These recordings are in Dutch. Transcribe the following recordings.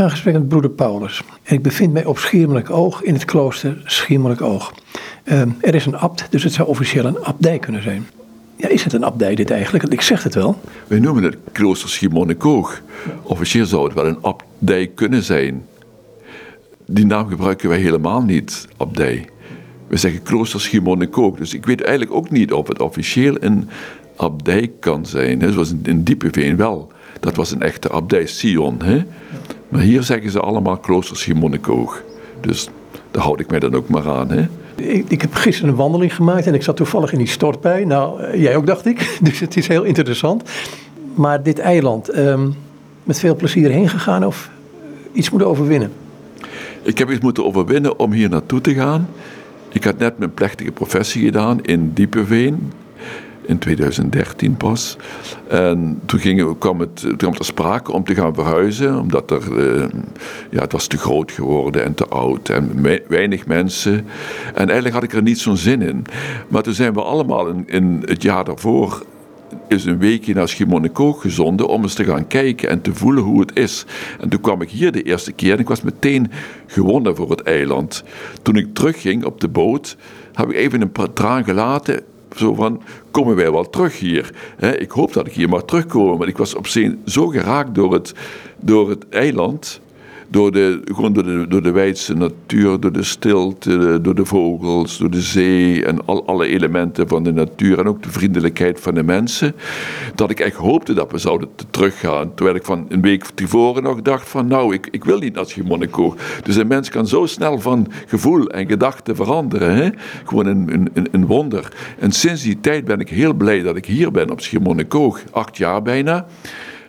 ga in gesprek met broeder Paulus. En ik bevind mij op Schiermelijk Oog in het klooster Schiermelijk Oog. Ehm, er is een abt, dus het zou officieel een abdij kunnen zijn. Ja, is het een abdij dit eigenlijk? Ik zeg het wel. Wij noemen het klooster Schiermonnikoog. Officieel zou het wel een abdij kunnen zijn. Die naam gebruiken wij helemaal niet, abdij. We zeggen klooster Schiermonnikoog. Dus ik weet eigenlijk ook niet of het officieel een abdij kan zijn. Hè? Zoals in, in Diepeveen wel. Dat was een echte abdij, Sion. Hè? Maar hier zeggen ze allemaal klooster Schiermonnikoog. Dus daar houd ik mij dan ook maar aan. Hè? Ik, ik, heb gisteren een wandeling gemaakt en ik zat toevallig in die stortbij. Nou, eh, jij ook dacht ik. Dus het is heel interessant. Maar dit eiland, ehm, met veel plezier heen gegaan of iets moeten overwinnen? Ik heb iets moeten overwinnen om hier naartoe te gaan. Ik had net mijn plechtige professie gedaan in Diepeveen in 2013 pas. En toen, ging, kwam, het, er sprake om te gaan verhuizen, omdat er, eh, ja, het was te groot geworden en te oud en weinig mensen. En eigenlijk had ik er niet zo'n zin in. Maar toen zijn we allemaal in, in het jaar daarvoor is een weekje naar Schiermonnikoog gezonden om eens te gaan kijken en te voelen hoe het is. En toen kwam ik hier de eerste keer en ik was meteen gewonnen voor het eiland. Toen ik terugging op de boot, heb ik even een traan gelaten zo van, komen wij wel terug hier? ik hoop dat ik hier maar terugkom, maar ik was op zich zo geraakt door het, door het eiland door de, gewoon door de, door de wijdse natuur, door de stilte, door de vogels, door de zee en al, alle elementen van de natuur en ook de vriendelijkheid van de mensen, dat ik echt hoopte dat we zouden teruggaan. Terwijl ik van een week tevoren nog dacht van nou, ik, ik wil niet naar Schiermonnikoog. Dus een mens kan zo snel van gevoel en gedachten veranderen. Hè? Gewoon een, een, een wonder. En sinds die tijd ben ik heel blij dat ik hier ben op Schiermonnikoog, acht jaar bijna.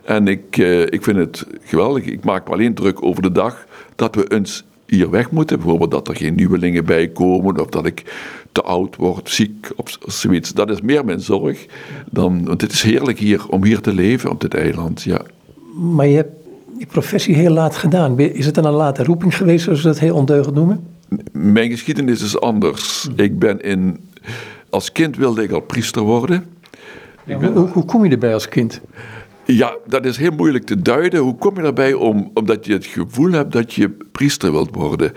En ik, uh, ik vind het geweldig. Ik maak me alleen druk over de dag dat we eens hier weg moeten. Bijvoorbeeld dat er geen nieuwelingen bij komen of dat ik te oud word, ziek of zoiets. Dat is meer mijn zorg dan. Want het is heerlijk hier om hier te leven op dit eiland. Ja. Maar je hebt die professie heel laat gedaan. Is het dan een late roeping geweest, zoals ze dat heel ondeugend noemen? Mijn geschiedenis is anders. Ik ben in. Als kind wilde ik al priester worden. hoe, hoe kom je erbij als kind? Ja, dat is heel moeilijk te duiden. Hoe kom je daarbij om, omdat je het gevoel hebt dat je priester wilt worden?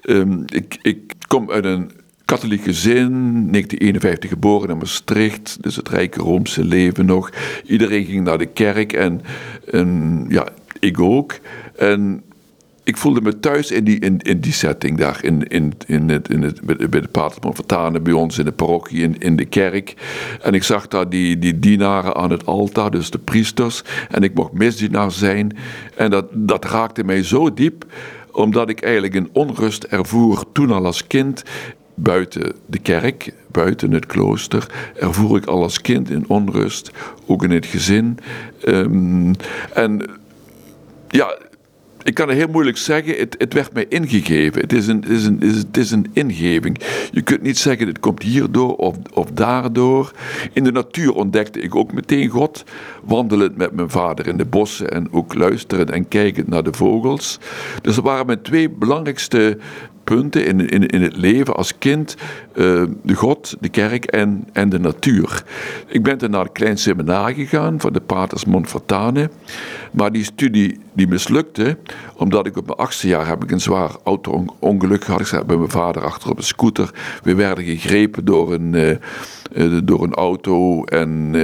Ehm, ik, ik kom uit een katholiek gezin, 1951 geboren in Maastricht, dus het rijke Roomse leven nog. Iedereen ging naar de kerk en, ja, ik ook. En ik voelde me thuis in die, in, in die setting daar, in, in, in het, in het, bij de Pater van bij ons in de parochie, in, in de kerk. En ik zag daar die, die dienaren aan het altaar, dus de priesters. En ik mocht misdienaar zijn. En dat, dat raakte mij zo diep, omdat ik eigenlijk een onrust ervoer toen al als kind. Buiten de kerk, buiten het klooster, ervoer ik al als kind in onrust, ook in het gezin. Um, en ja, ik kan het heel moeilijk zeggen, het, het werd mij ingegeven. Het is, een, is een, het is een ingeving. Je kunt niet zeggen, het komt hierdoor of, of daardoor. In de natuur ontdekte ik ook meteen God, wandelend met mijn vader in de bossen en ook luisterend en kijkend naar de vogels. Dus dat waren mijn twee belangrijkste punten in, in, in het leven als kind. Uh, de God, de kerk en, en de natuur. Ik ben toen naar een klein seminar gegaan van de Paters Monfortane. Maar die studie die mislukte, omdat ik op mijn achtste jaar heb ik een zwaar auto-ongeluk gehad. Ik zat bij mijn vader achter op een scooter. We werden gegrepen door een, uh, uh, door een auto en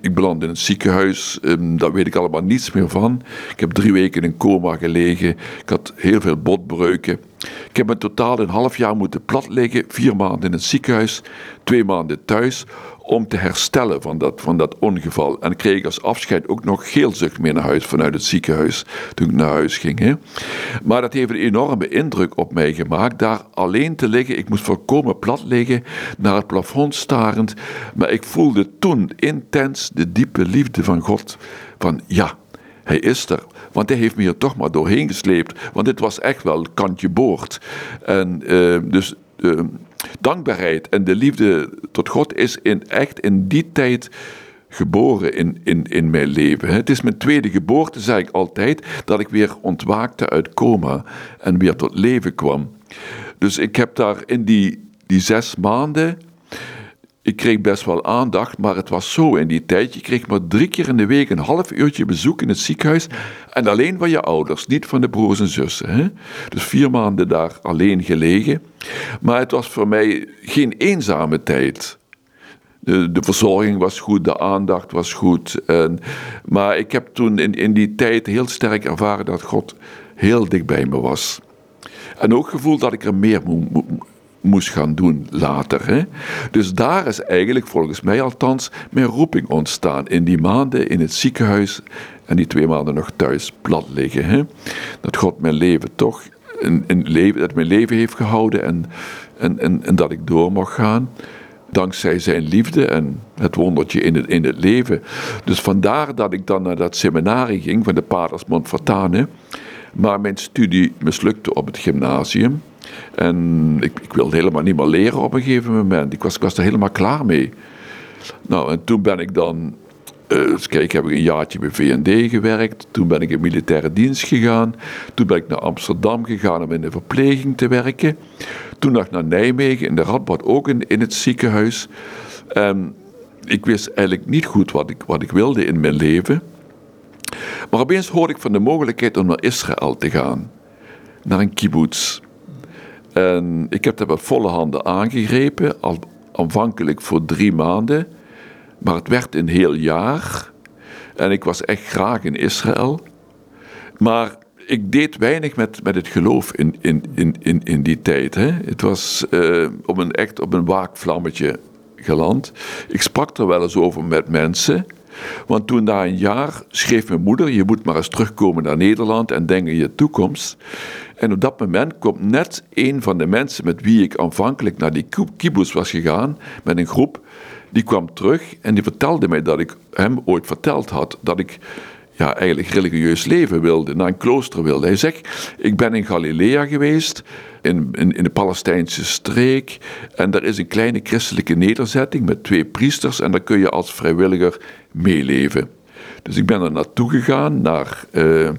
ik belandde in het ziekenhuis. Um, daar weet ik allemaal niets meer van. Ik heb drie weken in coma gelegen. Ik had heel veel botbreuken. Ik heb in totaal een half jaar moeten plat liggen, vier maanden in het ziekenhuis, twee maanden thuis, om te herstellen van dat, van dat ongeval. En kreeg als afscheid ook nog geelzucht mee naar huis vanuit het ziekenhuis toen ik naar huis ging. Hè. Maar dat heeft een enorme indruk op mij gemaakt, daar alleen te liggen. Ik moest volkomen plat liggen, naar het plafond starend. Maar ik voelde toen intens de diepe liefde van God. Van ja, hij is er. Want hij heeft me hier toch maar doorheen gesleept. Want dit was echt wel kantje boord. En uh, dus uh, dankbaarheid en de liefde tot God is in, echt in die tijd geboren in, in, in mijn leven. Het is mijn tweede geboorte, zeg ik altijd, dat ik weer ontwaakte uit coma en weer tot leven kwam. Dus ik heb daar in die, die zes maanden ik kreeg best wel aandacht, maar het was zo in die tijd. Je kreeg maar drie keer in de week een half uurtje bezoek in het ziekenhuis. En alleen van je ouders, niet van de broers en zussen. Hè? Dus vier maanden daar alleen gelegen. Maar het was voor mij geen eenzame tijd. De, de verzorging was goed, de aandacht was goed. En, maar ik heb toen in, in die tijd heel sterk ervaren dat God heel dicht bij me was. En ook gevoeld dat ik er meer moest gaan doen later. Hè? Dus daar is eigenlijk, volgens mij althans, mijn roeping ontstaan. In die maanden in het ziekenhuis en die twee maanden nog thuis plat liggen. Hè? Dat God mijn leven toch, een leven, dat mijn leven heeft gehouden en, en, en, dat ik door mag gaan dankzij zijn liefde en het wondertje in het, in het leven. Dus vandaar dat ik dan naar dat seminarie ging van de Paters Montfortane. Maar mijn studie mislukte op het gymnasium. En ik, ik, wilde helemaal niet meer leren op een gegeven moment. Ik was, ik was er helemaal klaar mee. Nou, en toen ben ik dan. Uh, kijk, heb ik een jaartje bij VND gewerkt. Toen ben ik in militaire dienst gegaan. Toen ben ik naar Amsterdam gegaan om in de verpleging te werken. Toen nog naar Nijmegen, in de Radboud ook in, in het ziekenhuis. En ik wist eigenlijk niet goed wat ik, wat ik wilde in mijn leven. Maar opeens hoorde ik van de mogelijkheid om naar Israël te gaan. Naar een kibbutz. En ik heb dat met volle handen aangegrepen, aanvankelijk voor drie maanden. Maar het werd een heel jaar. En ik was echt graag in Israël. Maar ik deed weinig met, met het geloof in, in, in, in, in die tijd. Hè. Het was uh, op een, echt op een waakvlammetje geland. Ik sprak er wel eens over met mensen. Want toen na een jaar schreef mijn moeder: Je moet maar eens terugkomen naar Nederland en denken je toekomst. En op dat moment komt net een van de mensen met wie ik aanvankelijk naar die kibbutz was gegaan, met een groep, die kwam terug en die vertelde mij dat ik hem ooit verteld had dat ik ja, eigenlijk religieus leven wilde, naar een klooster wilde. Hij zegt, ik ben in Galilea geweest, in, in, de Palestijnse streek, en er is een kleine christelijke nederzetting met twee priesters, en daar kun je als vrijwilliger meeleven. Dus ik ben er naartoe gegaan, naar, uh,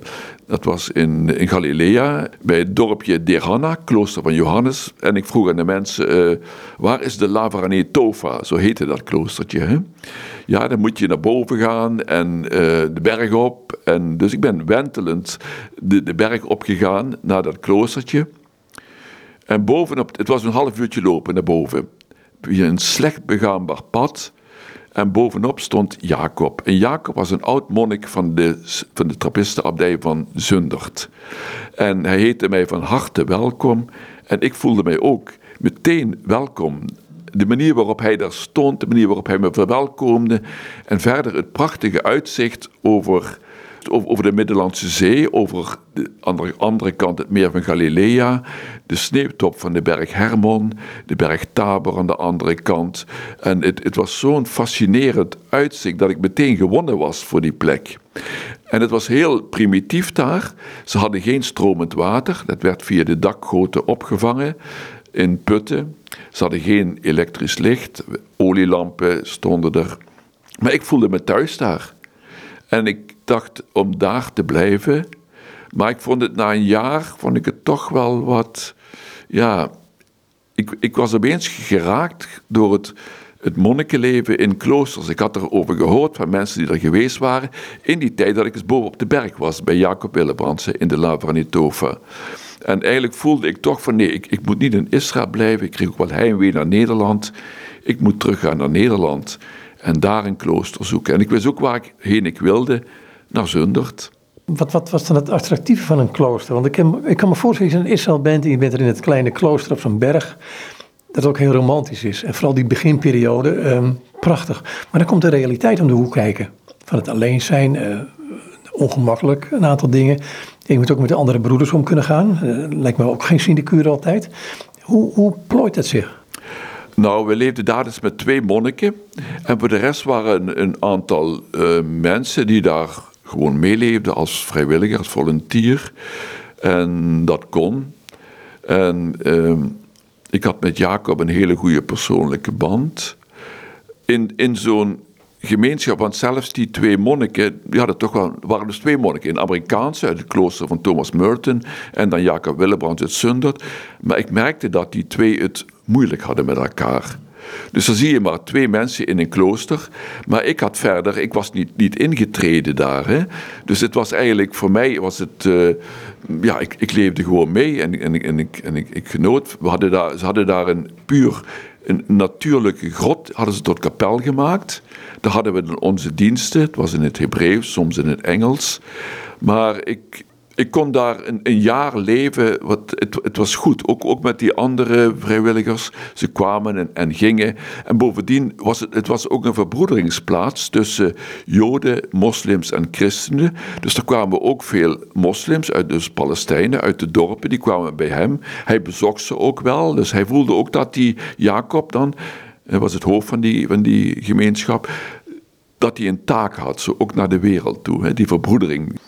dat was in, in Galilea, bij het dorpje Derhanna, klooster van Johannes. En ik vroeg aan de mensen, uh, waar is de Lavarane Tofa? Zo heette dat kloostertje. Ja, dan moet je naar boven gaan en uh, de berg op. En dus ik ben wentelend de, de berg opgegaan naar dat kloostertje. En bovenop, het was een half uurtje lopen naar boven. Via een slecht begaanbaar pad. En bovenop stond Jacob. En Jacob was een oud monnik van de, van de Trappistenabdij van Zundert. En hij heette mij van harte welkom. En ik voelde mij ook meteen welkom. De manier waarop hij daar stond, de manier waarop hij me verwelkomde. En verder het prachtige uitzicht over over de Middellandse Zee, over de andere, andere kant het meer van Galilea, de sneeuwtop van de berg Hermon, de berg Tabor aan de andere kant. En het, het was zo'n fascinerend uitzicht dat ik meteen gewonnen was voor die plek. En het was heel primitief daar. Ze hadden geen stromend water, dat werd via de dakgoten opgevangen in putten. Ze hadden geen elektrisch licht, olielampen stonden er. Maar ik voelde me thuis daar. En ik dacht om daar te blijven. Maar ik vond het na een jaar, vond ik het toch wel wat, ja, ik, ik was opeens geraakt door het, het monnikenleven in kloosters. Ik had erover gehoord van mensen die er geweest waren in die tijd dat ik eens boven op de berg was bij Jacob Willebrandsen in de Lavranitova. En eigenlijk voelde ik toch van nee, ik, ik moet niet in Israël blijven. Ik kreeg ook wel heimwee naar Nederland. Ik moet teruggaan naar Nederland en daar een klooster zoeken. En ik wist ook waar ik heen ik wilde naar Zundert. Wat, wat was dan het attractieve van een klooster? Want ik, kan, ik me voorstellen, als je in Israël bent en je bent er in het kleine klooster op zo'n berg, dat ook heel romantisch is. En vooral die beginperiode, ehm, prachtig. Maar dan komt de realiteit om de hoek kijken. Van het alleen zijn, uh, ongemakkelijk, een aantal dingen. Je moet ook met de andere broeders om kunnen gaan. Uh, lijkt me ook geen sinecure altijd. Hoe, hoe plooit dat zich? Nou, we leefden daar dus met twee monniken. En voor de rest waren een, aantal uh, mensen die daar gewoon meeleefden als vrijwilliger, als volunteer. En dat kon. En uh, ik had met Jacob een hele goede persoonlijke band. In, in zo'n gemeenschap, want zelfs die twee monniken, die hadden toch wel, waren dus twee monniken. Een Amerikaanse uit het klooster van Thomas Merton en dan Jacob Willebrand uit Sundert. Maar ik merkte dat die twee het moeilijk hadden met elkaar. Dus dan zie je maar twee mensen in een klooster. Maar ik had verder, ik was niet, niet ingetreden daar. Hè? Dus het was eigenlijk, voor mij was het, uh, ja, ik, ik leefde gewoon mee en, en, en, ik, en ik, ik genoot. We hadden daar, ze hadden daar een puur, een natuurlijke grot, hadden ze tot kapel gemaakt. Daar hadden we onze diensten, het was in het Hebreeuws, soms in het Engels. Maar ik, ik kon daar een, een jaar leven. Wat, het, het, was goed. Ook, ook met die andere vrijwilligers. Ze kwamen en, en gingen. En bovendien was het, het was ook een verbroederingsplaats tussen Joden, moslims en christenen. Dus er kwamen ook veel moslims uit dus Palestijnen, uit de dorpen. Die kwamen bij hem. Hij bezocht ze ook wel. Dus hij voelde ook dat die Jacob dan, hij was het hoofd van die, van die gemeenschap, dat hij een taak had, zo ook naar de wereld toe, hè, die verbroedering.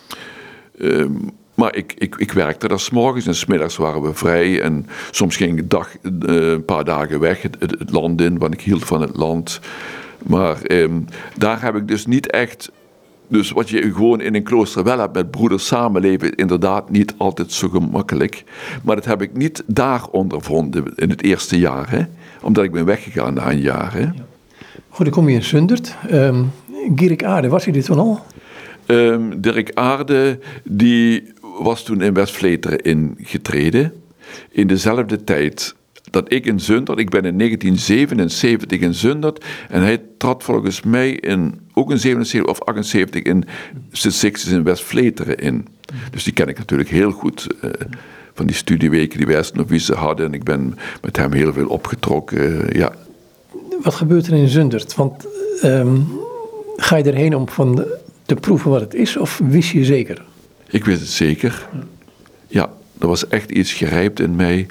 Um, maar ik, ik, ik werkte daar s'morgens en smiddags waren we vrij. En soms ging ik dag, eh, een paar dagen weg het, het, land in, want ik hield van het land. Maar ehm, daar heb ik dus niet echt. Dus wat je gewoon in een klooster wel hebt met broeders samenleven, inderdaad niet altijd zo gemakkelijk. Maar dat heb ik niet daar ondervonden in het eerste jaar. Hè? Omdat ik ben weggegaan na een jaar. Hè? Goed, dan kom je in Zundert. Um, Gierik Aarde, was hij dit toen al? Um, Dirk Aarde, die was toen in West-Vleteren ingetreden. In dezelfde tijd dat ik in Zundert, ik ben in 1977 in Zundert, en hij trad volgens mij in, ook in 77 of 78 in St. Sixtus in West-Vleteren in. Dus die ken ik natuurlijk heel goed. Uh, van die studieweken die wij novice hadden. En ik ben met hem heel veel opgetrokken, uh, ja. Wat gebeurt er in Zundert? Want um, ga je erheen om van te proeven wat het is, of wist je zeker? Ik wist het zeker. Ja, er was echt iets gerijpt in mij.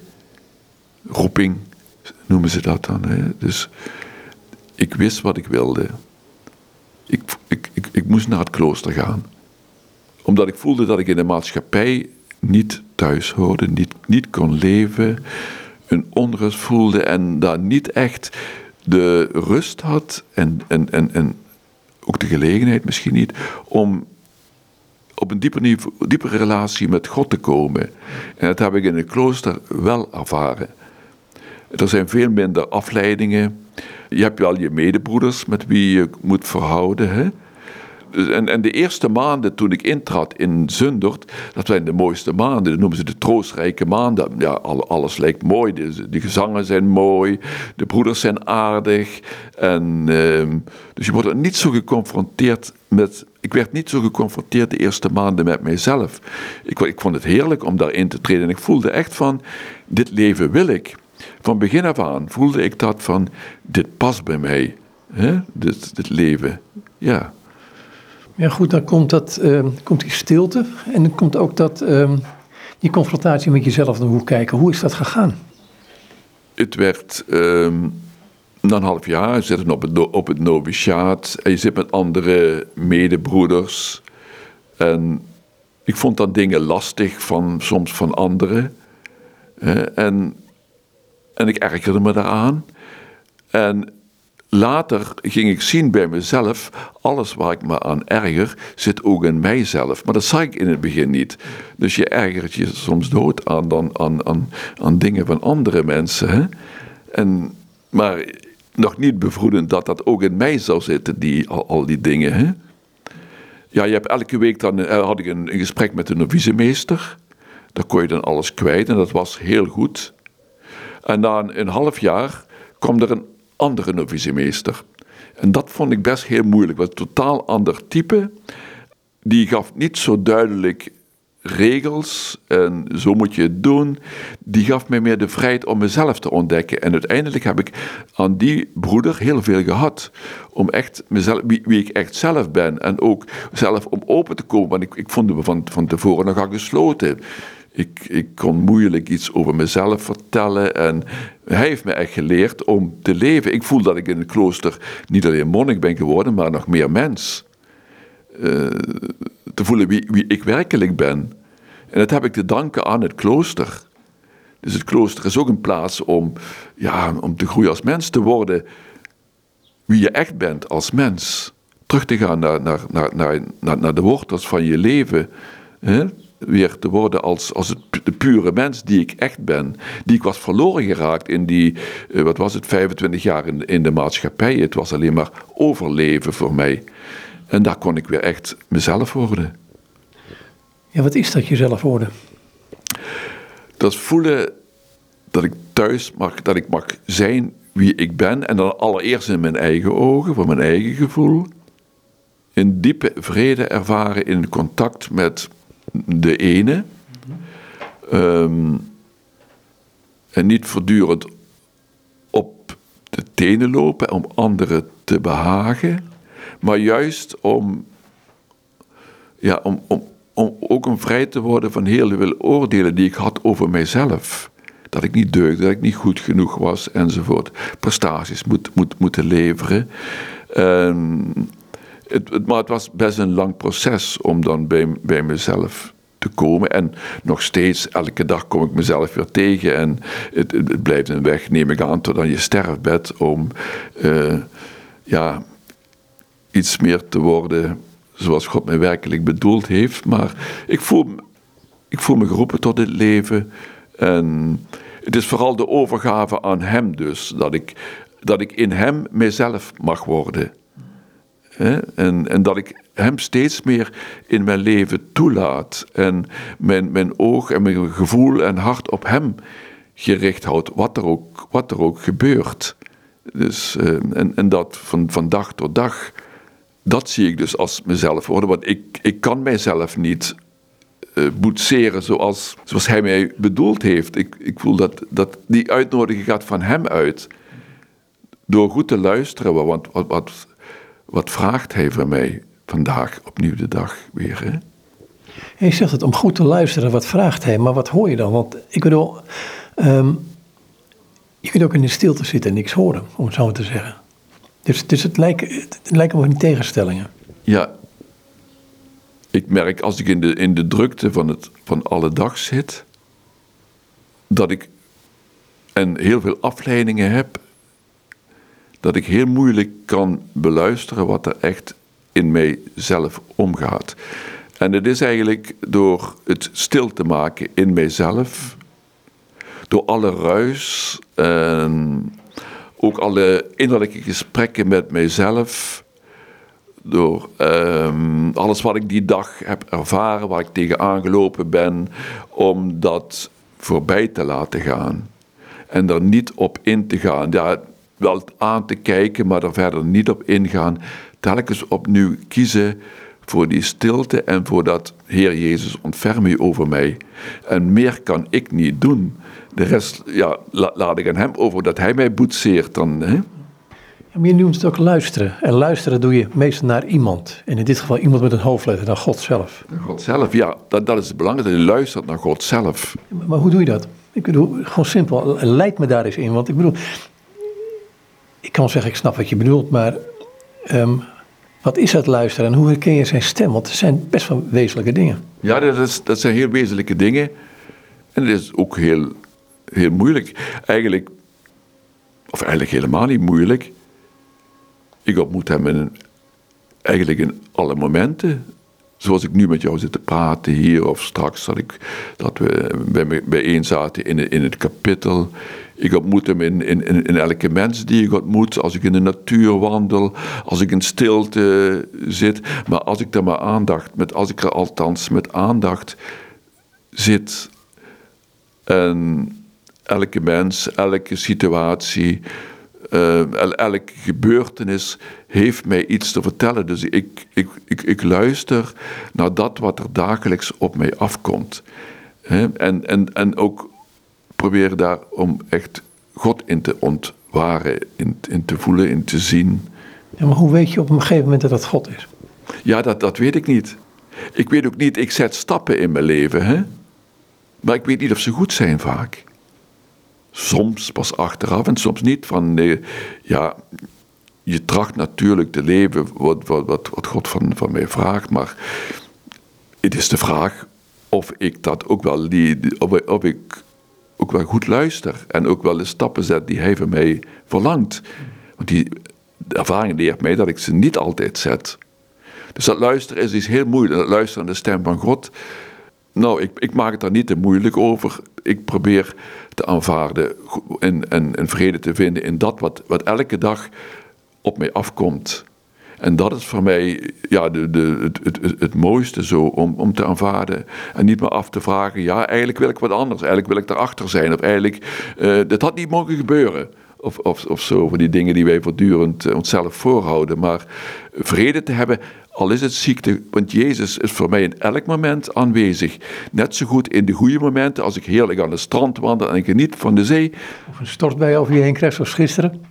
Roeping noemen ze dat dan. Hè? Dus ik wist wat ik wilde. Ik, ik, ik, ik moest naar het klooster gaan. Omdat ik voelde dat ik in de maatschappij niet thuis hoorde, niet, niet kon leven, een onrust voelde en daar niet echt de rust had en, en, en, en ook de gelegenheid misschien niet om op een dieper diepere relatie met God te komen. En dat heb ik in het klooster wel ervaren. Er zijn veel minder afleidingen. Je hebt wel je medebroeders met wie je moet verhouden. Hè? En, en de eerste maanden toen ik intrad in Zundert, dat zijn de mooiste maanden. Dat noemen ze de troostrijke maanden. Ja, alles lijkt mooi. De, de gezangen zijn mooi, de broeders zijn aardig. En, uh, dus je wordt niet zo geconfronteerd met. Ik werd niet zo geconfronteerd de eerste maanden met mijzelf. Ik, ik vond het heerlijk om daarin te treden. En ik voelde echt van: dit leven wil ik. Van begin af aan voelde ik dat van: dit past bij mij. Hè? Dit, dit leven. Ja. Ja, goed, dan komt, dat, uh, komt die stilte en dan komt ook dat, uh, die confrontatie met jezelf naar hoe kijken. Hoe is dat gegaan? Het werd uh, na een half jaar, je zit op het, op het noviciaat en je zit met andere medebroeders. En ik vond dan dingen lastig, van, soms van anderen. en, en ik ergerde me daaraan. En Later ging ik zien bij mezelf, alles waar ik me aan erger, zit ook in mijzelf. Maar dat zag ik in het begin niet. Dus je ergert je soms dood aan, dan, aan, aan, aan dingen van andere mensen. Hè? En, maar nog niet bevroedend dat dat ook in mij zou zitten, die, al, al die dingen. Hè? Ja, je hebt elke week dan, eh, had ik een, gesprek met de novicemeester. Daar kon je dan alles kwijt en dat was heel goed. En na een, een half jaar kwam er een andere novicemeester. En dat vond ik best heel moeilijk. Was een totaal ander type. Die gaf niet zo duidelijk regels en zo moet je het doen. Die gaf mij meer de vrijheid om mezelf te ontdekken. En uiteindelijk heb ik aan die broeder heel veel gehad. Om echt mezelf, wie, wie ik echt zelf ben. En ook zelf om open te komen. Want ik, ik vond me van, van tevoren nog al gesloten. Ik, ik kon moeilijk iets over mezelf vertellen. En hij heeft me echt geleerd om te leven. Ik voel dat ik in het klooster niet alleen monnik ben geworden, maar nog meer mens. Uh, te voelen wie, wie ik werkelijk ben. En dat heb ik te danken aan het klooster. Dus het klooster is ook een plaats om, ja, om te groeien als mens, te worden wie je echt bent als mens. Terug te gaan naar, naar, naar, naar, naar de wortels van je leven. Weer te worden als, als het, de pure mens die ik echt ben. Die ik was verloren geraakt in die, eh, wat was het, 25 jaar in, in de maatschappij. Het was alleen maar overleven voor mij. En daar kon ik weer echt mezelf worden. Ja, wat is dat jezelf worden? Dat voelen dat ik thuis mag, dat ik mag zijn wie ik ben. En dan allereerst in mijn eigen ogen, voor mijn eigen gevoel. In diepe vrede ervaren in contact met de ene. Ehm, en niet voortdurend op de tenen lopen om anderen te behagen. Maar juist om, ja, om, om, om ook om vrij te worden van heel veel oordelen die ik had over mijzelf. Dat ik niet deugde, dat ik niet goed genoeg was enzovoort. Prestaties moet, moet, moeten leveren. Ehm, het, maar het was best een lang proces om dan bij, bij mezelf te komen. En nog steeds, elke dag kom ik mezelf weer tegen. En het, het blijft een weg, neem ik aan, tot aan je sterfbed. Om uh, ja, iets meer te worden zoals God mij werkelijk bedoeld heeft. Maar ik voel, ik voel me geroepen tot het leven. En het is vooral de overgave aan Hem dus. Dat ik, dat ik in Hem mezelf mag worden. En, en dat ik Hem steeds meer in mijn leven toelaat. En mijn, mijn oog en mijn gevoel en hart op Hem gericht houd. Wat er ook, wat er ook gebeurt. Dus, eh, en, en dat van, van dag tot dag dat zie ik dus als mezelf worden. Want ik, ik kan mijzelf niet uh, boetseren zoals, zoals hij mij bedoeld heeft. Ik, ik voel dat, dat die uitnodiging gaat van hem uit. Door goed te luisteren, want wat, wat, wat vraagt hij van mij vandaag, opnieuw de dag weer. Hè? Je zegt het om goed te luisteren, wat vraagt hij, maar wat hoor je dan? Want ik bedoel, um, je kunt ook in de stilte zitten en niks horen, om het zo maar te zeggen. Dus, dus het, lijken, het lijken wel niet tegenstellingen. Ja, ik merk als ik in de, in de drukte van, het, van alle dag zit, dat ik en heel veel afleidingen heb, dat ik heel moeilijk kan beluisteren wat er echt in mijzelf omgaat. En het is eigenlijk door het stil te maken in mijzelf, door alle ruis en ook alle innerlijke gesprekken met mijzelf. Door um, alles wat ik die dag heb ervaren, waar ik tegenaan gelopen ben, om dat voorbij te laten gaan. En er niet op in te gaan. Ja, wel aan te kijken, maar er verder niet op ingaan. Telkens opnieuw kiezen voor die stilte en voor dat Heer Jezus, ontferm u over mij. En meer kan ik niet doen. De rest ja, laat ik aan hem over dat hij mij boetseert. Dan, hè? Ja, maar je noemt het ook luisteren. En luisteren doe je meestal naar iemand. En in dit geval iemand met een hoofdletter, naar God zelf. God zelf, ja. Dat, dat is het belangrijkste. Je luistert naar God zelf. Maar, hoe doe je dat? Ik bedoel, gewoon simpel. Leid me daar eens in. Want ik bedoel, ik kan zeggen, ik snap wat je bedoelt. Maar ehm, wat is het luisteren en hoe herken je zijn stem? Want het zijn best wel wezenlijke dingen. Ja, dat, is, dat zijn heel wezenlijke dingen. En het is ook heel heel moeilijk. Eigenlijk, of eigenlijk helemaal niet moeilijk. Ik ontmoet hem in, eigenlijk in alle momenten. Zoals ik nu met jou zit te praten hier of straks dat, ik, dat we bij, bijeen zaten in, in het kapittel. Ik ontmoet hem in, in, in elke mens die ik ontmoet. Als ik in de natuur wandel, als ik in stilte zit. Maar als ik er maar aandacht, met, als ik er althans met aandacht zit. En elke mens, elke situatie, uh, elke gebeurtenis heeft mij iets te vertellen. Dus ik, ik, ik, ik luister naar dat wat er dagelijks op mij afkomt. En, en, en ook probeer daar om echt God in te ontwaren, in, in te voelen, in te zien. Ja, maar hoe weet je op een gegeven moment dat het God is? Ja, dat, dat weet ik niet. Ik weet ook niet, ik zet stappen in mijn leven, hè? maar ik weet niet of ze goed zijn vaak soms pas achteraf en soms niet. Van, nee, ja, je tracht natuurlijk te leven wat, wat, wat, wat God van, van mij vraagt, maar het is de vraag of ik dat ook wel, of, of ik ook wel goed luister en ook wel de stappen zet die hij van mij verlangt. Want die ervaring leert mij dat ik ze niet altijd zet. Dus dat luisteren is iets heel moeilijk. Dat luisteren naar de stem van God, Nou, ik, ik maak het daar niet te moeilijk over. Ik probeer te aanvaarden en, en, en vrede te vinden in dat wat, wat elke dag op mij afkomt. En dat is voor mij ja, de, de, het, het, het mooiste zo, om, om te aanvaarden. En niet meer af te vragen, ja, eigenlijk wil ik wat anders. Eigenlijk wil ik daarachter zijn. Of eigenlijk, uh, dat had niet mogen gebeuren. Of, of, of zo, van die dingen die wij voortdurend uh, onszelf voorhouden. Maar vrede te hebben, al is het ziekte. Want Jezus is voor mij in elk moment aanwezig. Net zo goed in de goede momenten, als ik heerlijk aan het strand wandel en ik geniet van de zee. Of een stortbui over je heen krijgt, zoals gisteren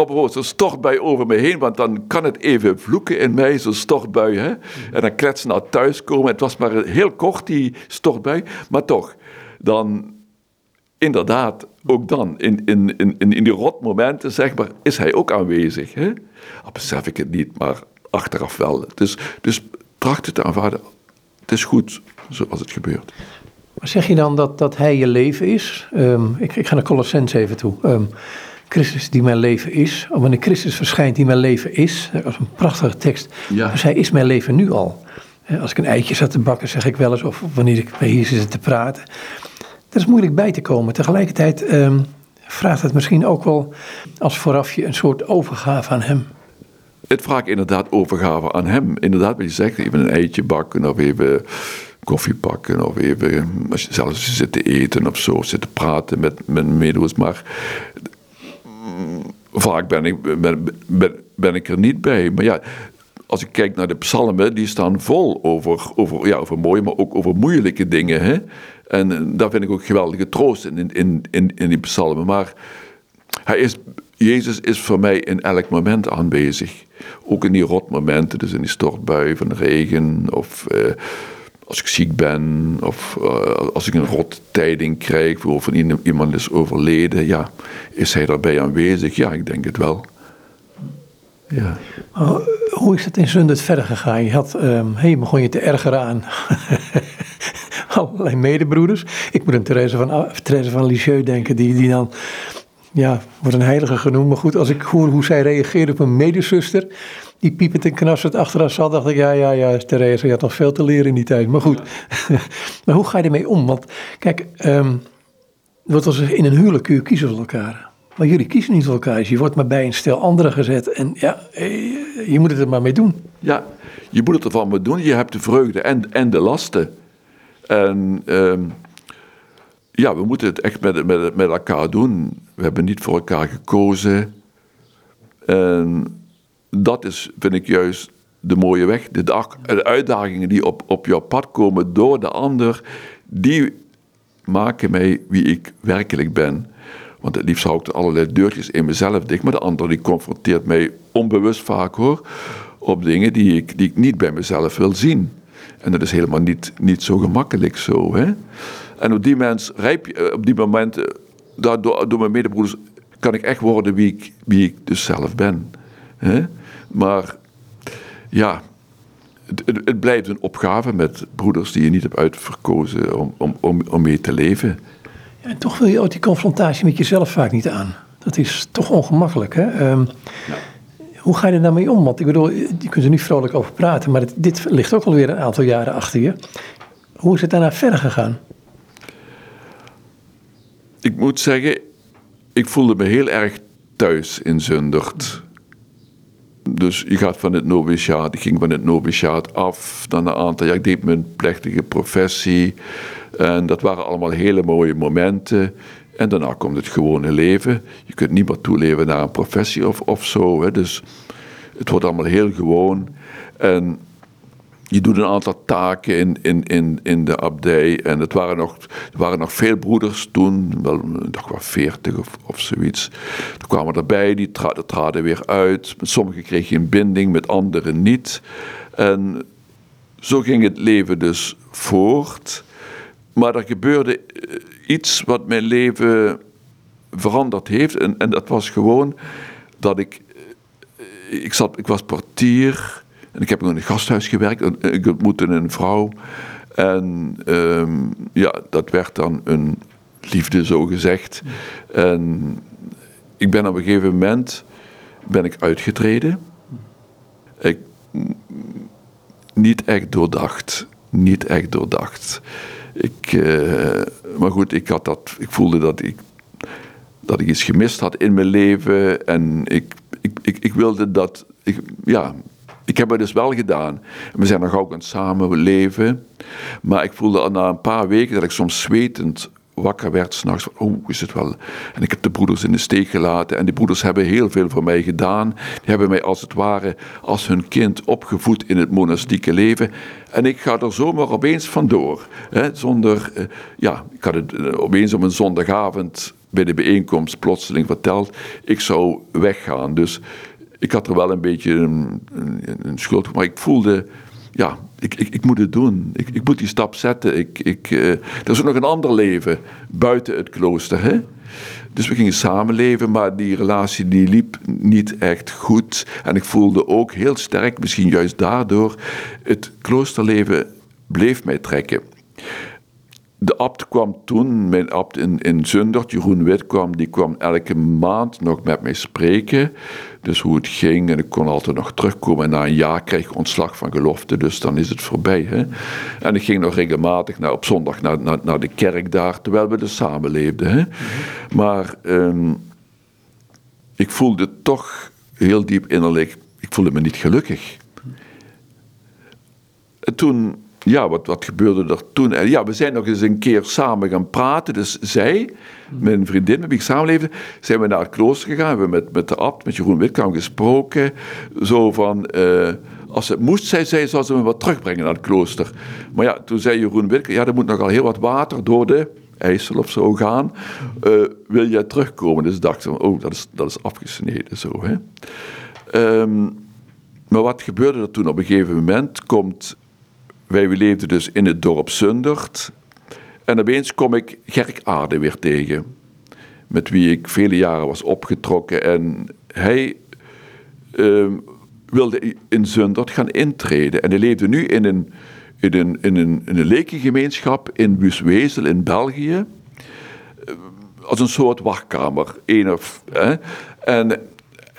op zo'n stortbui over me heen, want dan kan het even vloeken in mij, zo'n stortbui. Hè? En dan kletsen naar thuis komen. Het was maar heel kort, die stortbui, maar toch. Dan, inderdaad, ook dan, in, in, in, in die rotmomenten, zeg maar, is hij ook aanwezig. Hè? Al besef ik het niet, maar achteraf wel. Dus, dus tracht het te aanvaarden. Het is goed zoals het gebeurt. Maar zeg je dan dat, dat hij je leven is? Um, ik, ik ga naar Colossens even toe. Um, Christus die mijn leven is. Wanneer Christus verschijnt die mijn leven is. Dat is een prachtige tekst. Ja. Hij is mijn leven nu al. Als ik een eitje zat te bakken, zeg ik wel eens, of wanneer ik bij hier zit te praten. Dat is moeilijk bij te komen. Tegelijkertijd um, vraagt het misschien ook wel als voorafje een soort overgave aan hem. Het vraagt inderdaad overgave aan hem. Inderdaad, wat je zegt, even een eitje bakken of even koffie pakken of even, als je zelfs zit te eten of zo, zit te praten met mijn medewerkers. Maar vaak ben ik, ben, ik er niet bij. Maar ja, als ik kijk naar de psalmen, die staan vol over, over, ja, over mooie, maar ook over moeilijke dingen. Hè? En daar vind ik ook geweldige troost in, in, in, in die psalmen. Maar hij is, Jezus is voor mij in elk moment aanwezig. Ook in die rotmomenten, dus in die stortbui van regen of... Eh, als ik ziek ben of uh, als ik een rottijding krijg of iemand is overleden, ja, is hij daarbij aanwezig? Ja, ik denk het wel. Ja. hoe is het in Zundert verder gegaan? Je had, um, hey, begon je te ergeren aan allerlei medebroeders. Ik moet aan Therese van, Therese van Lisieux denken, die, die dan, ja, wordt een heilige genoemd. Maar goed, als ik hoor hoe zij reageerde op een medezuster, die piepend en knassend achter haar zat, dacht ik, ja, ja, ja, Therese, je had nog veel te leren in die tijd. Maar goed, maar hoe ga je ermee om? Want kijk, um, wat als in een huwelijk kun je kiezen voor elkaar. Maar jullie kiezen niet voor elkaar. Dus je wordt maar bij een stel anderen gezet. En ja, eh, je moet het er maar mee doen. Ja, je moet het ervan mee doen. Je hebt de vreugde en, en de lasten. En um, ja, we moeten het echt met, met, met elkaar doen. We hebben niet voor elkaar gekozen. En dat is, vind ik juist de mooie weg. De, dag, de uitdagingen die op, op jouw pad komen door de ander, die maken mij wie ik werkelijk ben. Want het liefst hou ik allerlei deurtjes in mezelf dicht, maar de ander die confronteert mij onbewust vaak hoor, op dingen die ik, die ik niet bij mezelf wil zien. En dat is helemaal niet, niet zo gemakkelijk zo. Hè? En op die, mens, rijp, eh, op die momenten, door, door mijn medebroeders, kan ik echt worden wie ik, wie ik dus zelf ben. Hè? Maar ja, het, het, blijft een opgave met broeders die je niet hebt uitverkozen om, om, om, om mee te leven. Ja, en toch wil je ook die confrontatie met jezelf vaak niet aan. Dat is toch ongemakkelijk. Hè? Um, ja. Hoe ga je er daarmee om? Want ik bedoel, je kunt er nu vrolijk over praten, maar dit ligt ook alweer een aantal jaren achter je. Hoe is het daarna verder gegaan? Ik moet zeggen, ik voelde me heel erg thuis in Zundert. Dus je gaat van het noviciaat, ik ging van het noviciaat af, dan een aantal jaar, ik deed mijn plechtige professie. En dat waren allemaal hele mooie momenten. En daarna komt het gewone leven. Je kunt niet meer toeleven naar een professie of, of zo. Hè. Dus het wordt allemaal heel gewoon. En je doet een aantal taken in, in, in, in de abdij. En het waren nog, er waren nog veel broeders toen, wel, ik wel veertig of, zoiets. Toen kwamen erbij, die traden weer uit. Sommigen kreeg je een binding, met anderen niet. En zo ging het leven dus voort. Maar er gebeurde eh, iets wat mijn leven veranderd heeft. En, en dat was gewoon dat ik. Eh, ik, zat, ik was portier en ik heb in een gasthuis gewerkt. En ik ontmoette een vrouw. En ehm, ja, dat werd dan een liefde, zo gezegd. En ik ben op een gegeven moment ben ik uitgetreden. Ik, niet echt doordacht. Niet echt doordacht. Ik, eh, maar goed, ik, had dat, ik voelde dat ik, dat ik iets gemist had in mijn leven. En ik, ik, ik, ik wilde dat. Ik, ja, ik heb het dus wel gedaan. We zijn nog ook aan het samenleven. Maar ik voelde al na een paar weken dat ik soms zwetend wakker werd s'nachts oh, is het wel... En ik heb de broeders in de steek gelaten en die broeders hebben heel veel voor mij gedaan. Die hebben mij als het ware als hun kind opgevoed in het monastieke leven. En ik ga er zomaar opeens vandoor. Hè, zonder, eh, ja, ik had het uh, opeens op een zondagavond bij de bijeenkomst plotseling verteld. Ik zou weggaan. Dus ik had er wel een beetje een, een, schuld, maar ik voelde ja, ik, ik, ik moet het doen. Ik, ik moet die stap zetten. Ik, ik, uh, er is ook nog een ander leven buiten het klooster. Hè? Dus we gingen samenleven, maar die relatie die liep niet echt goed. En ik voelde ook heel sterk, misschien juist daardoor, het kloosterleven bleef mij trekken. De abt kwam toen, mijn abt in, in Zundert, Jeroen Wit kwam, die kwam elke maand nog met mij spreken. Dus hoe het ging en ik kon altijd nog terugkomen. En na een jaar kreeg ik ontslag van gelofte, dus dan is het voorbij. Hè? En ik ging nog regelmatig naar, op zondag naar, naar, naar de kerk daar, terwijl we dus samenleefden. Hè? Maar um, ik voelde toch heel diep innerlijk, ik voelde me niet gelukkig. En toen ja, wat, wat gebeurde er toen? En ja, we zijn nog eens een keer samen gaan praten. Dus zij, mijn vriendin met wie ik samenleefde, zijn we naar het klooster gegaan. We hebben met, met de abt, met Jeroen Witkamp gesproken. Zo van, uh, als het moest, zei zij, zou ze me wat terugbrengen naar het klooster. Maar ja, toen zei Jeroen Witkamp, ja, er moet nogal heel wat water door de IJssel of zo gaan. Uh, wil jij terugkomen? Dus dachten we, oh, dat is, dat is afgesneden zo. Hè? Um, maar wat gebeurde er toen? Op een gegeven moment komt wij leefden dus in het dorp Zundert. En opeens kom ik Gerk Aarde weer tegen. Met wie ik vele jaren was opgetrokken. En hij uh, wilde in Zundert gaan intreden. En hij leefde nu in een, in een, in een, in een lekengemeenschap in Buswezel in België. Uh, als een soort wachtkamer. Een of. En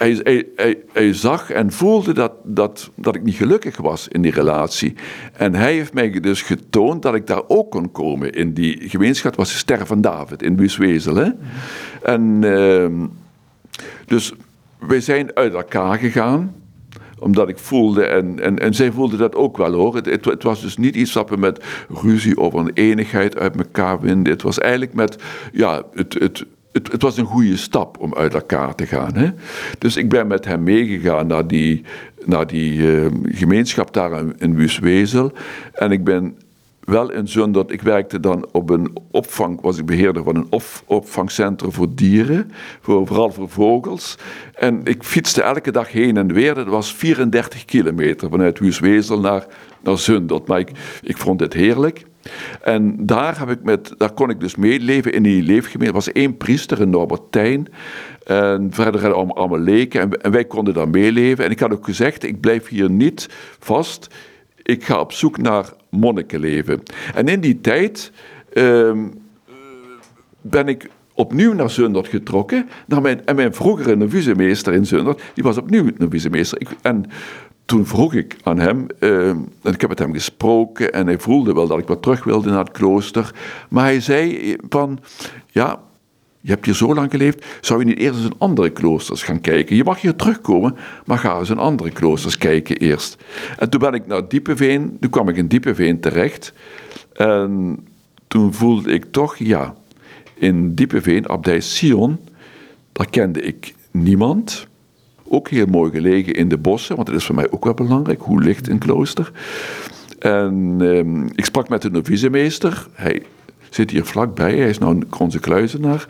hij, zag en voelde dat, dat, dat ik niet gelukkig was in die relatie. En hij heeft mij dus getoond dat ik daar ook kon komen. In die gemeenschap was de Ster van David in Buuswezel. Hè? En uh, dus wij zijn uit elkaar gegaan omdat ik voelde, en, en, zij voelde dat ook wel hoor. Het, het, was dus niet iets dat we met ruzie over een enigheid uit elkaar winden. Het was eigenlijk met, ja, het, het, het, het, was een goede stap om uit elkaar te gaan. Hè? Dus ik ben met hem meegegaan naar die, naar die uh, gemeenschap daar in, in Wuswezel. En ik ben wel in Zundert, ik werkte dan op een opvang, was ik beheerder van een op, opvangcentrum voor dieren, voor, vooral voor vogels. En ik fietste elke dag heen en weer, dat was 34 kilometer vanuit Wuswezel naar, naar Zundert. Maar ik, ik vond het heerlijk. En daar, heb ik met, daar kon ik dus meeleven in die leefgemeente. Er was één priester, een Norbertijn. En verder we allemaal leken. En, en wij konden daar meeleven. En ik had ook gezegd, ik blijf hier niet vast. Ik ga op zoek naar monnikenleven. En in die tijd uh, ben ik opnieuw naar Zundert getrokken. Naar mijn, en mijn vroegere novicemeester in Zundert, die was opnieuw novicemeester. Ik, en toen vroeg ik aan hem, uh, en ik heb met hem gesproken en hij voelde wel dat ik wat terug wilde naar het klooster. Maar hij zei van, ja, je hebt hier zo lang geleefd, zou je niet eerst eens in andere kloosters gaan kijken? Je mag hier terugkomen, maar ga eens in andere kloosters kijken eerst. En toen ben ik naar Diepeveen, toen kwam ik in Diepeveen terecht. En toen voelde ik toch, ja, in Diepeveen, abdij Sion, daar kende ik niemand. Ook heel mooi gelegen in de bossen, want dat is voor mij ook wel belangrijk. Hoe ligt een klooster? En eh, ik sprak met de novicemeester. Hij zit hier vlakbij. Hij is nou een onze kluizenaar.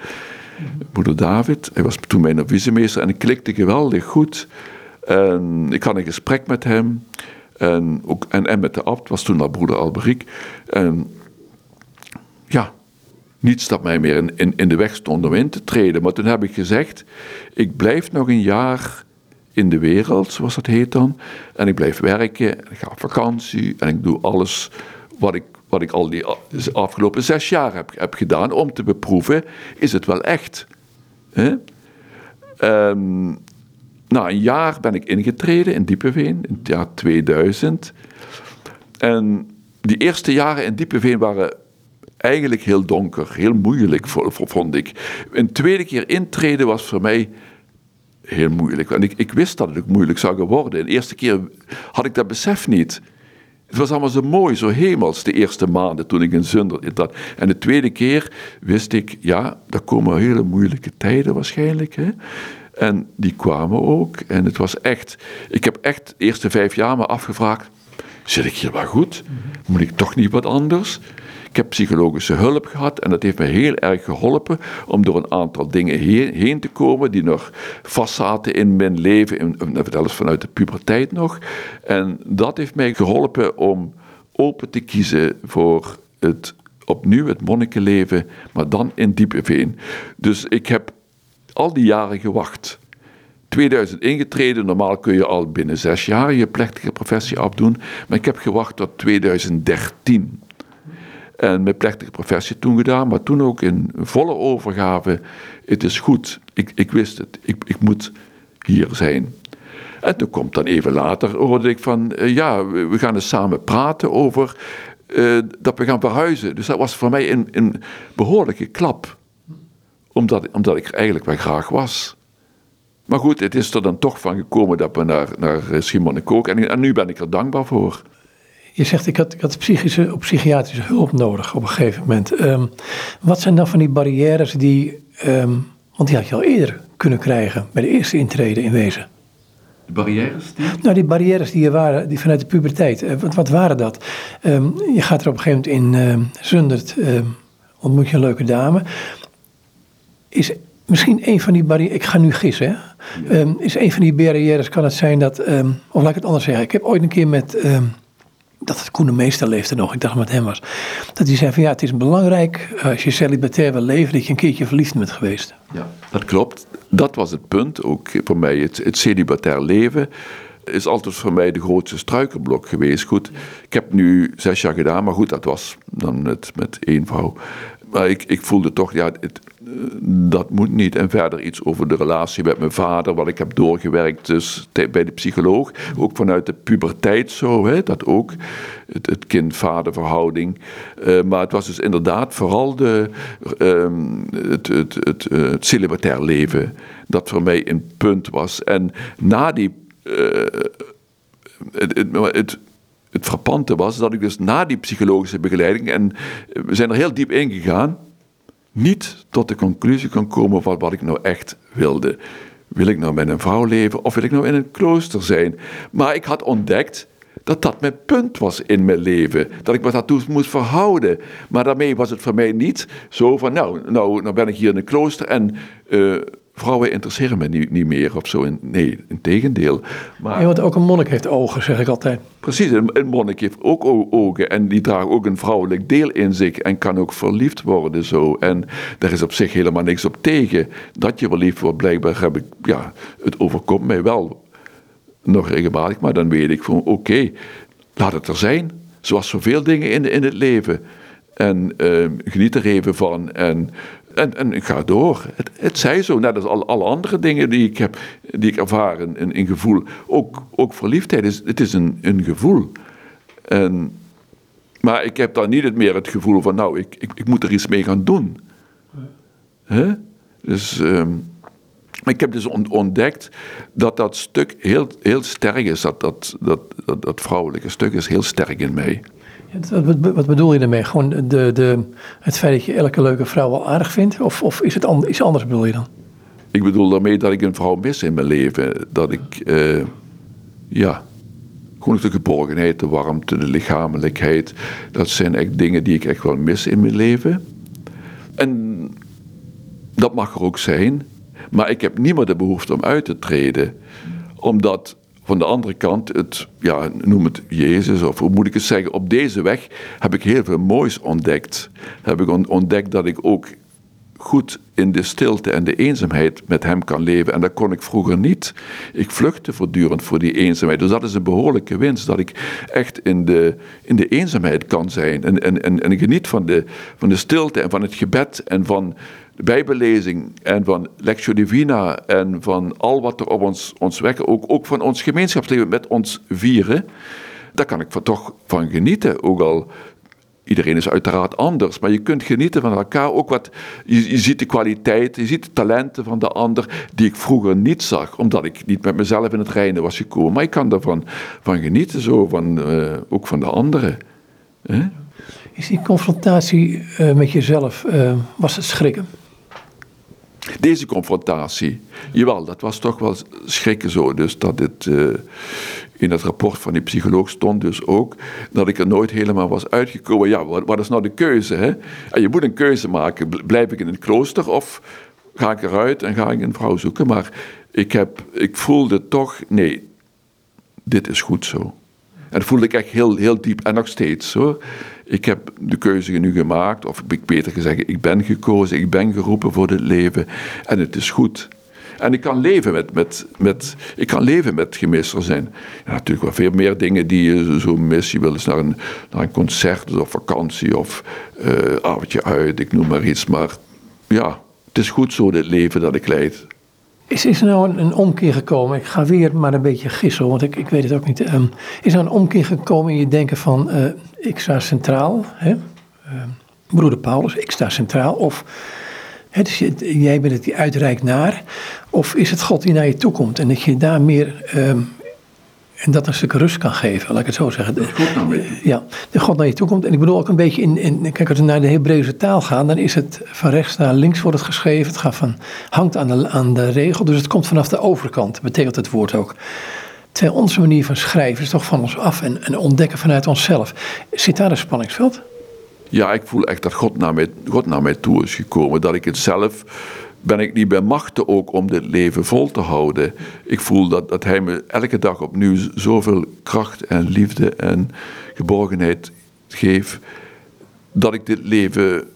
Moeder David. Hij was toen mijn novicemeester en ik klikte geweldig goed. En ik had een gesprek met hem. En, ook, en, en met de abt, was toen naar broeder Alberic. En ja, niets dat mij meer in, in, de weg stond om in te treden. Maar toen heb ik gezegd, ik blijf nog een jaar in de wereld, zoals dat heet dan. En ik blijf werken, ik ga op vakantie en ik doe alles wat ik, wat ik al die afgelopen zes jaar heb, heb gedaan om te beproeven, is het wel echt? Um, na een jaar ben ik ingetreden in Diepeveen, in het jaar 2000. En die eerste jaren in Diepeveen waren eigenlijk heel donker, heel moeilijk vond ik. Een tweede keer intreden was voor mij heel moeilijk. En ik, ik wist dat het ook moeilijk zou worden. De eerste keer had ik dat besef niet. Het was allemaal zo mooi, zo hemels, de eerste maanden toen ik in Zunder zat. En de tweede keer wist ik, ja, er komen hele moeilijke tijden waarschijnlijk. Hè? En die kwamen ook. En het was echt, ik heb echt de eerste vijf jaar me afgevraagd, zit ik hier wel goed? Moet ik toch niet wat anders? Ik heb psychologische hulp gehad en dat heeft me heel erg geholpen om door een aantal dingen heen, te komen die nog vastzaten in mijn leven, zelfs vanuit de puberteit nog. En dat heeft mij geholpen om open te kiezen voor het opnieuw het monnikenleven, maar dan in diepe veen. Dus ik heb al die jaren gewacht. 2000 ingetreden, normaal kun je al binnen zes jaar je plechtige professie afdoen, maar ik heb gewacht tot 2013. En mijn plechtige professie toen gedaan, maar toen ook in volle overgave. Het is goed, ik, ik wist het, ik, ik moet hier zijn. En toen komt dan even later, hoorde ik van, uh, ja, we gaan eens samen praten over uh, dat we gaan verhuizen. Dus dat was voor mij een, een behoorlijke klap, omdat, omdat ik eigenlijk wel graag was. Maar goed, het is er dan toch van gekomen dat we naar, naar Simon en en, en nu ben ik er dankbaar voor. Je zegt, ik had, ik had psychische, psychiatrische hulp nodig op een gegeven moment. Um, wat zijn dan van die barrières die, um, want die had je al eerder kunnen krijgen bij de eerste intrede in wezen? De barrières die? Nou, die barrières die er waren, die vanuit de puberteit. Uh, wat, wat, waren dat? Um, je gaat er op een gegeven moment in uh, Zundert, ontmoet je een leuke dame. Is misschien een van die barrières, ik ga nu gissen, hè? Ja. is een van die barrières, kan het zijn dat, of laat ik het anders zeggen. Ik heb ooit een keer met dat het Koene Meester leefde nog, ik dacht het hem was. Dat hij zei van ja, het is belangrijk eh, als je celibatair wil leven, dat je een keertje verliefd bent geweest. Ja, dat klopt. Dat was het punt, ook voor mij. Het, het celibatair leven is altijd voor mij de grootste struikelblok geweest. Goed, ik heb nu zes jaar gedaan, maar goed, dat was dan met, met één vrouw. Maar ik, ik voelde toch, ja, het, dat moet niet. En verder iets over de relatie met mijn vader, wat ik heb doorgewerkt dus bij de psycholoog. Ook vanuit de puberteit zo, hè, dat ook. Het, het kind-vader verhouding. Uh, maar het was dus inderdaad vooral de, um, het, het, het, het, celibatair leven dat voor mij een punt was. En na die. Uh, het, het frappante was dat ik dus na die psychologische begeleiding, en we zijn er heel diep in gegaan, niet tot de conclusie kon komen van wat ik nou echt wilde. Wil ik nou met een vrouw leven of wil ik nou in een klooster zijn? Maar ik had ontdekt dat dat mijn punt was in mijn leven. Dat ik me daartoe moest verhouden. Maar daarmee was het voor mij niet zo van, nou, nou, nou ben ik hier in een klooster en uh, vrouwen interesseren me niet, niet meer of zo. Nee, in tegendeel. Maar, ja, want ook een monnik heeft ogen, zeg ik altijd. Precies, een, een monnik heeft ook ogen en die draagt ook een vrouwelijk deel in zich en kan ook verliefd worden zo. En daar is op zich helemaal niks op tegen dat je verliefd wordt. Blijkbaar heb ik, ja, het overkomt mij wel nog regelmatig, maar dan weet ik van oké, laat het er zijn. Zoals zoveel dingen in, in het leven. En uh, geniet er even van. En en, en ik ga door. Het, het zij zo, net als alle, alle andere dingen die ik heb, die ik ervaar in, in gevoel. Ook, ook verliefdheid, is, het is een, een gevoel. En, maar ik heb dan niet meer het gevoel van, nou, ik, ik, ik moet er iets mee gaan doen. Hè? Dus, um, ik heb dus ontdekt dat dat stuk heel, heel sterk is. Dat, dat, dat, dat, dat vrouwelijke stuk is heel sterk in mij. Wat bedoel je daarmee? Gewoon de, de, het feit dat je elke leuke vrouw wel aardig vindt? Of, of is het iets anders bedoel je dan? Ik bedoel daarmee dat ik een vrouw mis in mijn leven. Dat ik, uh, ja, gewoon de geborgenheid, de warmte, de lichamelijkheid. Dat zijn echt dingen die ik echt wel mis in mijn leven. En dat mag er ook zijn. Maar ik heb niet meer de behoefte om uit te treden. Omdat van de andere kant, het, ja, noem het Jezus, of hoe moet ik het zeggen, op deze weg heb ik heel veel moois ontdekt. Heb ik ontdekt dat ik ook goed in de stilte en de eenzaamheid met hem kan leven. En dat kon ik vroeger niet. Ik vluchtte voortdurend voor die eenzaamheid. Dus dat is een behoorlijke winst, dat ik echt in de, in de eenzaamheid kan zijn. En, en, en, en geniet van de, van de stilte en van het gebed en van de en van Lectio Divina en van al wat er op ons, ons wekken, ook, ook van ons gemeenschapsleven met ons vieren. Daar kan ik toch van genieten. Ook al iedereen is uiteraard anders, maar je kunt genieten van elkaar. Ook wat, je, je ziet de kwaliteit, je ziet de talenten van de ander, die ik vroeger niet zag, omdat ik niet met mezelf in het reinen was gekomen. Maar ik kan daarvan van genieten, zo, van, uh, ook van de anderen. Is die confrontatie uh, met jezelf, uh, was het schrikken? Deze confrontatie, jawel, dat was toch wel schrikken zo. Dus dat het uh, in het rapport van die psycholoog stond dus ook dat ik er nooit helemaal was uitgekomen. Ja, wat, is nou de keuze? Hè? En je moet een keuze maken. Blijf ik in het klooster of ga ik eruit en ga ik een vrouw zoeken? Maar ik, heb, ik voelde toch, nee, dit is goed zo. En dat voelde ik echt heel, heel diep en nog steeds hoor ik heb de keuze nu gemaakt, of ik beter gezegd, ik ben gekozen, ik ben geroepen voor dit leven en het is goed. En ik kan leven met, met, met, ik kan leven met gemist zijn. Ja, natuurlijk wel veel meer dingen die je zo mis. Je wil eens naar een, naar een concert of vakantie of uh, avondje uit, ik noem maar iets. Maar ja, het is goed zo, dit leven dat ik leid. Is, is er nou een, omkeer gekomen? Ik ga weer maar een beetje gissen, want ik, ik weet het ook niet. Um, is er een omkeer gekomen in je denken van uh, ik sta centraal, hè? Uh, broeder Paulus, ik sta centraal. Of hè, dus jij bent het die uitreikt naar. Of is het God die naar je toe komt en dat je daar meer um, en dat een stuk rust kan geven, laat ik het zo zeggen. De God naar je Ja, de God naar je toe komt. En ik bedoel ook een beetje in, in kijk, als we naar de Hebreeuwse taal gaan, dan is het van rechts naar links wordt het geschreven. Het gaat van, hangt aan de, aan de regel, dus het komt vanaf de overkant, betekent het woord ook. Terwijl onze manier van schrijven is toch van ons af en, en ontdekken vanuit onszelf. Zit daar een spanningsveld? Ja, ik voel echt dat God naar mij, God naar mij toe is gekomen. Dat ik het zelf ben ik niet bij machten ook om dit leven vol te houden. Ik voel dat, dat Hij me elke dag opnieuw zoveel kracht en liefde en geborgenheid geeft, dat ik dit leven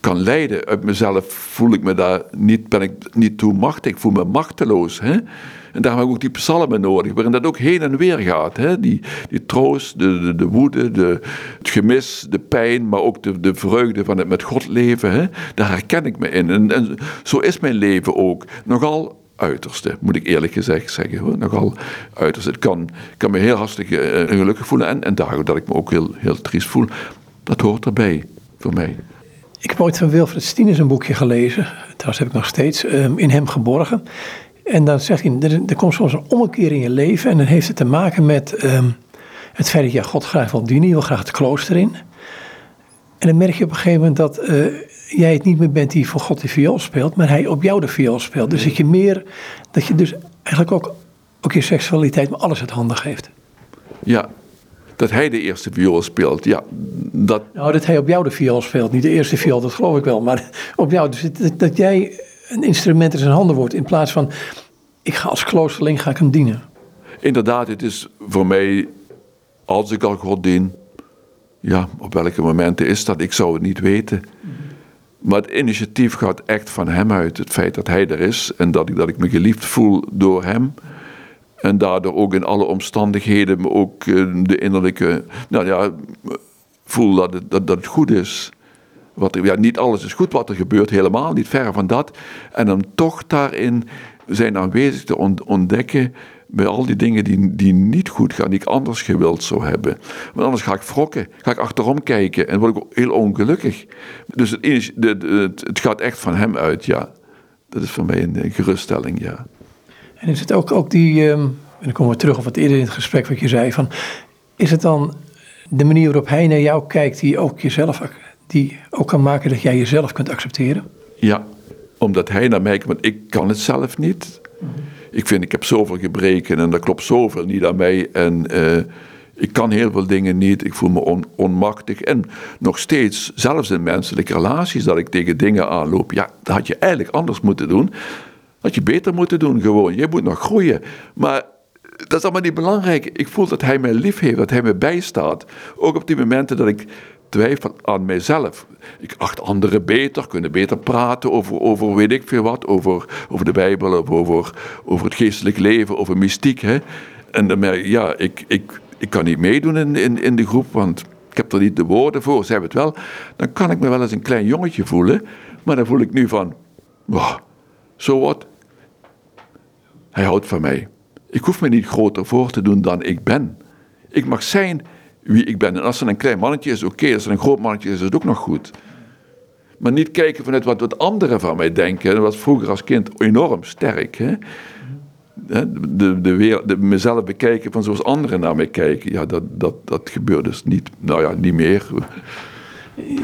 kan leiden. Uit mezelf voel ik me daar niet, ben ik niet toe machtig, ik voel me machteloos. Hè? En daarom heb ik ook die psalmen nodig, waarin dat ook heen en weer gaat. Hè? Die, die troost, de, de, de woede, de, het gemis, de pijn, maar ook de, de vreugde van het met God leven. Hè? Daar herken ik me in. En, en zo is mijn leven ook. Nogal uiterste, moet ik eerlijk gezegd zeggen. Nogal uiterste. Het kan, kan me heel hartstikke uh, gelukkig voelen en, en daarom dat ik me ook heel, heel triest voel. Dat hoort erbij, voor mij. Ik heb ooit van Wilfred Stines een boekje gelezen. Trouwens heb ik nog steeds. Um, in hem geborgen. En dan zegt hij, er, er, komt soms een ommekeer in je leven en dan heeft het te maken met um, het feit dat je God graag wil dienen, je wil graag het klooster in. En dan merk je op een gegeven moment dat uh, jij het niet meer bent die voor God de viool speelt, maar hij op jou de viool speelt. Dus dat je meer, dat je dus eigenlijk ook, ook je seksualiteit, maar alles het handen geeft. Ja, dat hij de eerste viool speelt. Ja, dat... Nou, dat hij op jou de viool speelt. Niet de eerste viool, dat geloof ik wel. Maar op jou. Dus dat, dat jij een instrument in zijn handen wordt. In plaats van, ik ga als kloosterling ga ik hem dienen. Inderdaad, het is voor mij, als ik al God dien, ja, op welke momenten is dat? Ik zou het niet weten. Maar het initiatief gaat echt van hem uit. Het feit dat hij er is en dat ik, dat ik me geliefd voel door hem. En daardoor ook in alle omstandigheden ook eh, de innerlijke, nou ja, voel dat het, dat, dat goed is. Wat er, ja, niet alles is goed wat er gebeurt, helemaal niet, ver van dat. En dan toch daarin zijn aanwezig te ontdekken bij al die dingen die, die niet goed gaan, die ik anders gewild zou hebben. Want anders ga ik wrokken, ga ik achterom kijken en word ik heel ongelukkig. Dus het, het gaat echt van hem uit, ja. Dat is voor mij een, geruststelling, ja. En is het ook, ook die, um, en dan komen we terug op wat eerder in het gesprek wat je zei, van, is het dan de manier waarop hij naar jou kijkt die ook jezelf die ook kan maken dat jij jezelf kunt accepteren? Ja, omdat hij naar mij komt, ik kan het zelf niet. Ik vind, ik heb zoveel gebreken en er klopt zoveel niet aan mij. En uh, ik kan heel veel dingen niet, ik voel me on, onmachtig. En nog steeds, zelfs in menselijke relaties, dat ik tegen dingen aanloop. Ja, dat had je eigenlijk anders moeten doen. Had je beter moeten doen gewoon. Je moet nog groeien. Maar dat is allemaal niet belangrijk. Ik voel dat hij mij lief heeft, dat hij me bijstaat. Ook op die momenten dat ik twijfel aan mijzelf. Ik acht anderen beter, kunnen beter praten over, over weet ik veel wat, over, over de Bijbel, of over, over het geestelijk leven, over mystiek. Hè? En dan merk ik, ja, ik, ik, ik kan niet meedoen in, in, in de groep, want ik heb er niet de woorden voor, ze hebben het wel. Dan kan ik me wel eens een klein jongetje voelen, maar dan voel ik nu van, zo wat. Hij houdt van mij. Ik hoef me niet groter voor te doen dan ik ben. Ik mag zijn wie ik ben. En als er een klein mannetje is, oké. Als er een groot mannetje is, is het ook nog goed. Maar niet kijken vanuit wat, wat anderen van mij denken. Dat was vroeger als kind enorm sterk. Hè? De, de, de, mezelf bekijken van zoals anderen naar mij kijken. Ja, dat, dat, dat gebeurt dus niet, nou ja, niet meer.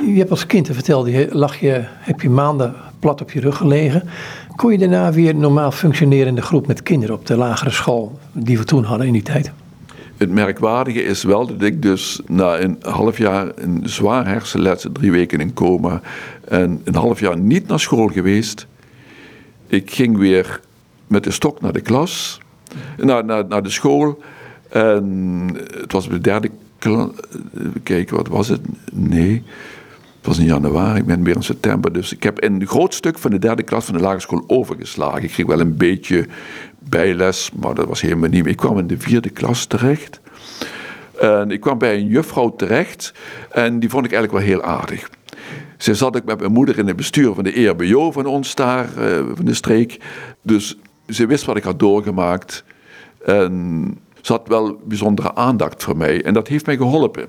Je hebt als kind, vertelde je, lag je, heb je maanden plat op je rug gelegen. Kon je daarna weer normaal functioneren in de groep met kinderen op de lagere school die we toen hadden in die tijd? Het merkwaardige is wel dat ik dus na een half jaar een zwaar hersenletsel, drie weken in coma en een half jaar niet naar school geweest. Ik ging weer met de stok naar de klas, naar, naar, naar de school. En het was de derde klas. Kijk, wat was het? Nee. Het was in januari, ik ben weer in september. Dus ik heb een groot stuk van de derde klas van de lagere school overgeslagen. Ik kreeg wel een beetje bijles, maar dat was helemaal niet meer. Ik kwam in de vierde klas terecht. En ik kwam bij een juffrouw terecht en die vond ik eigenlijk wel heel aardig. Ze zat ook met mijn moeder in het bestuur van de ERBO van ons daar, uh, van de streek. Dus ze wist wat ik had doorgemaakt. En ze had wel bijzondere aandacht voor mij. En dat heeft mij geholpen.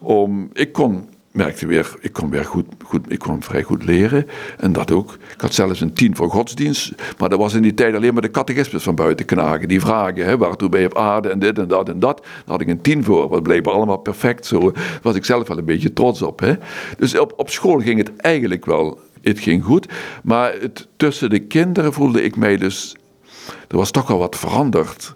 Om, ik kon merkte weer, ik kon weer goed, goed, ik kon vrij goed leren. En dat ook. Ik had zelfs een tien voor godsdienst. Maar dat was in die tijd alleen maar de catechismus van buiten knagen. Die vragen, hè, waartoe ben je op aarde en dit en dat en dat. Daar had ik een tien voor. Wat bleek allemaal perfect. Zo was ik zelf wel een beetje trots op. Hè. Dus op, op school ging het eigenlijk wel. Het ging goed. Maar het, tussen de kinderen voelde ik mij dus... Er was toch al wat veranderd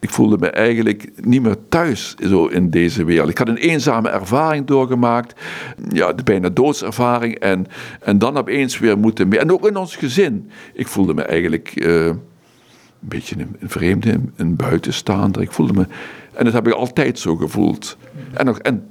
ik voelde me eigenlijk niet meer thuis zo in deze wereld. Ik had een eenzame ervaring doorgemaakt, ja, de bijna doodservaring, en, en dan opeens weer moeten mee. En ook in ons gezin. Ik voelde me eigenlijk uh, een beetje een, een vreemde, een buitenstaander. Ik voelde me, en dat heb ik altijd zo gevoeld. En, nog, en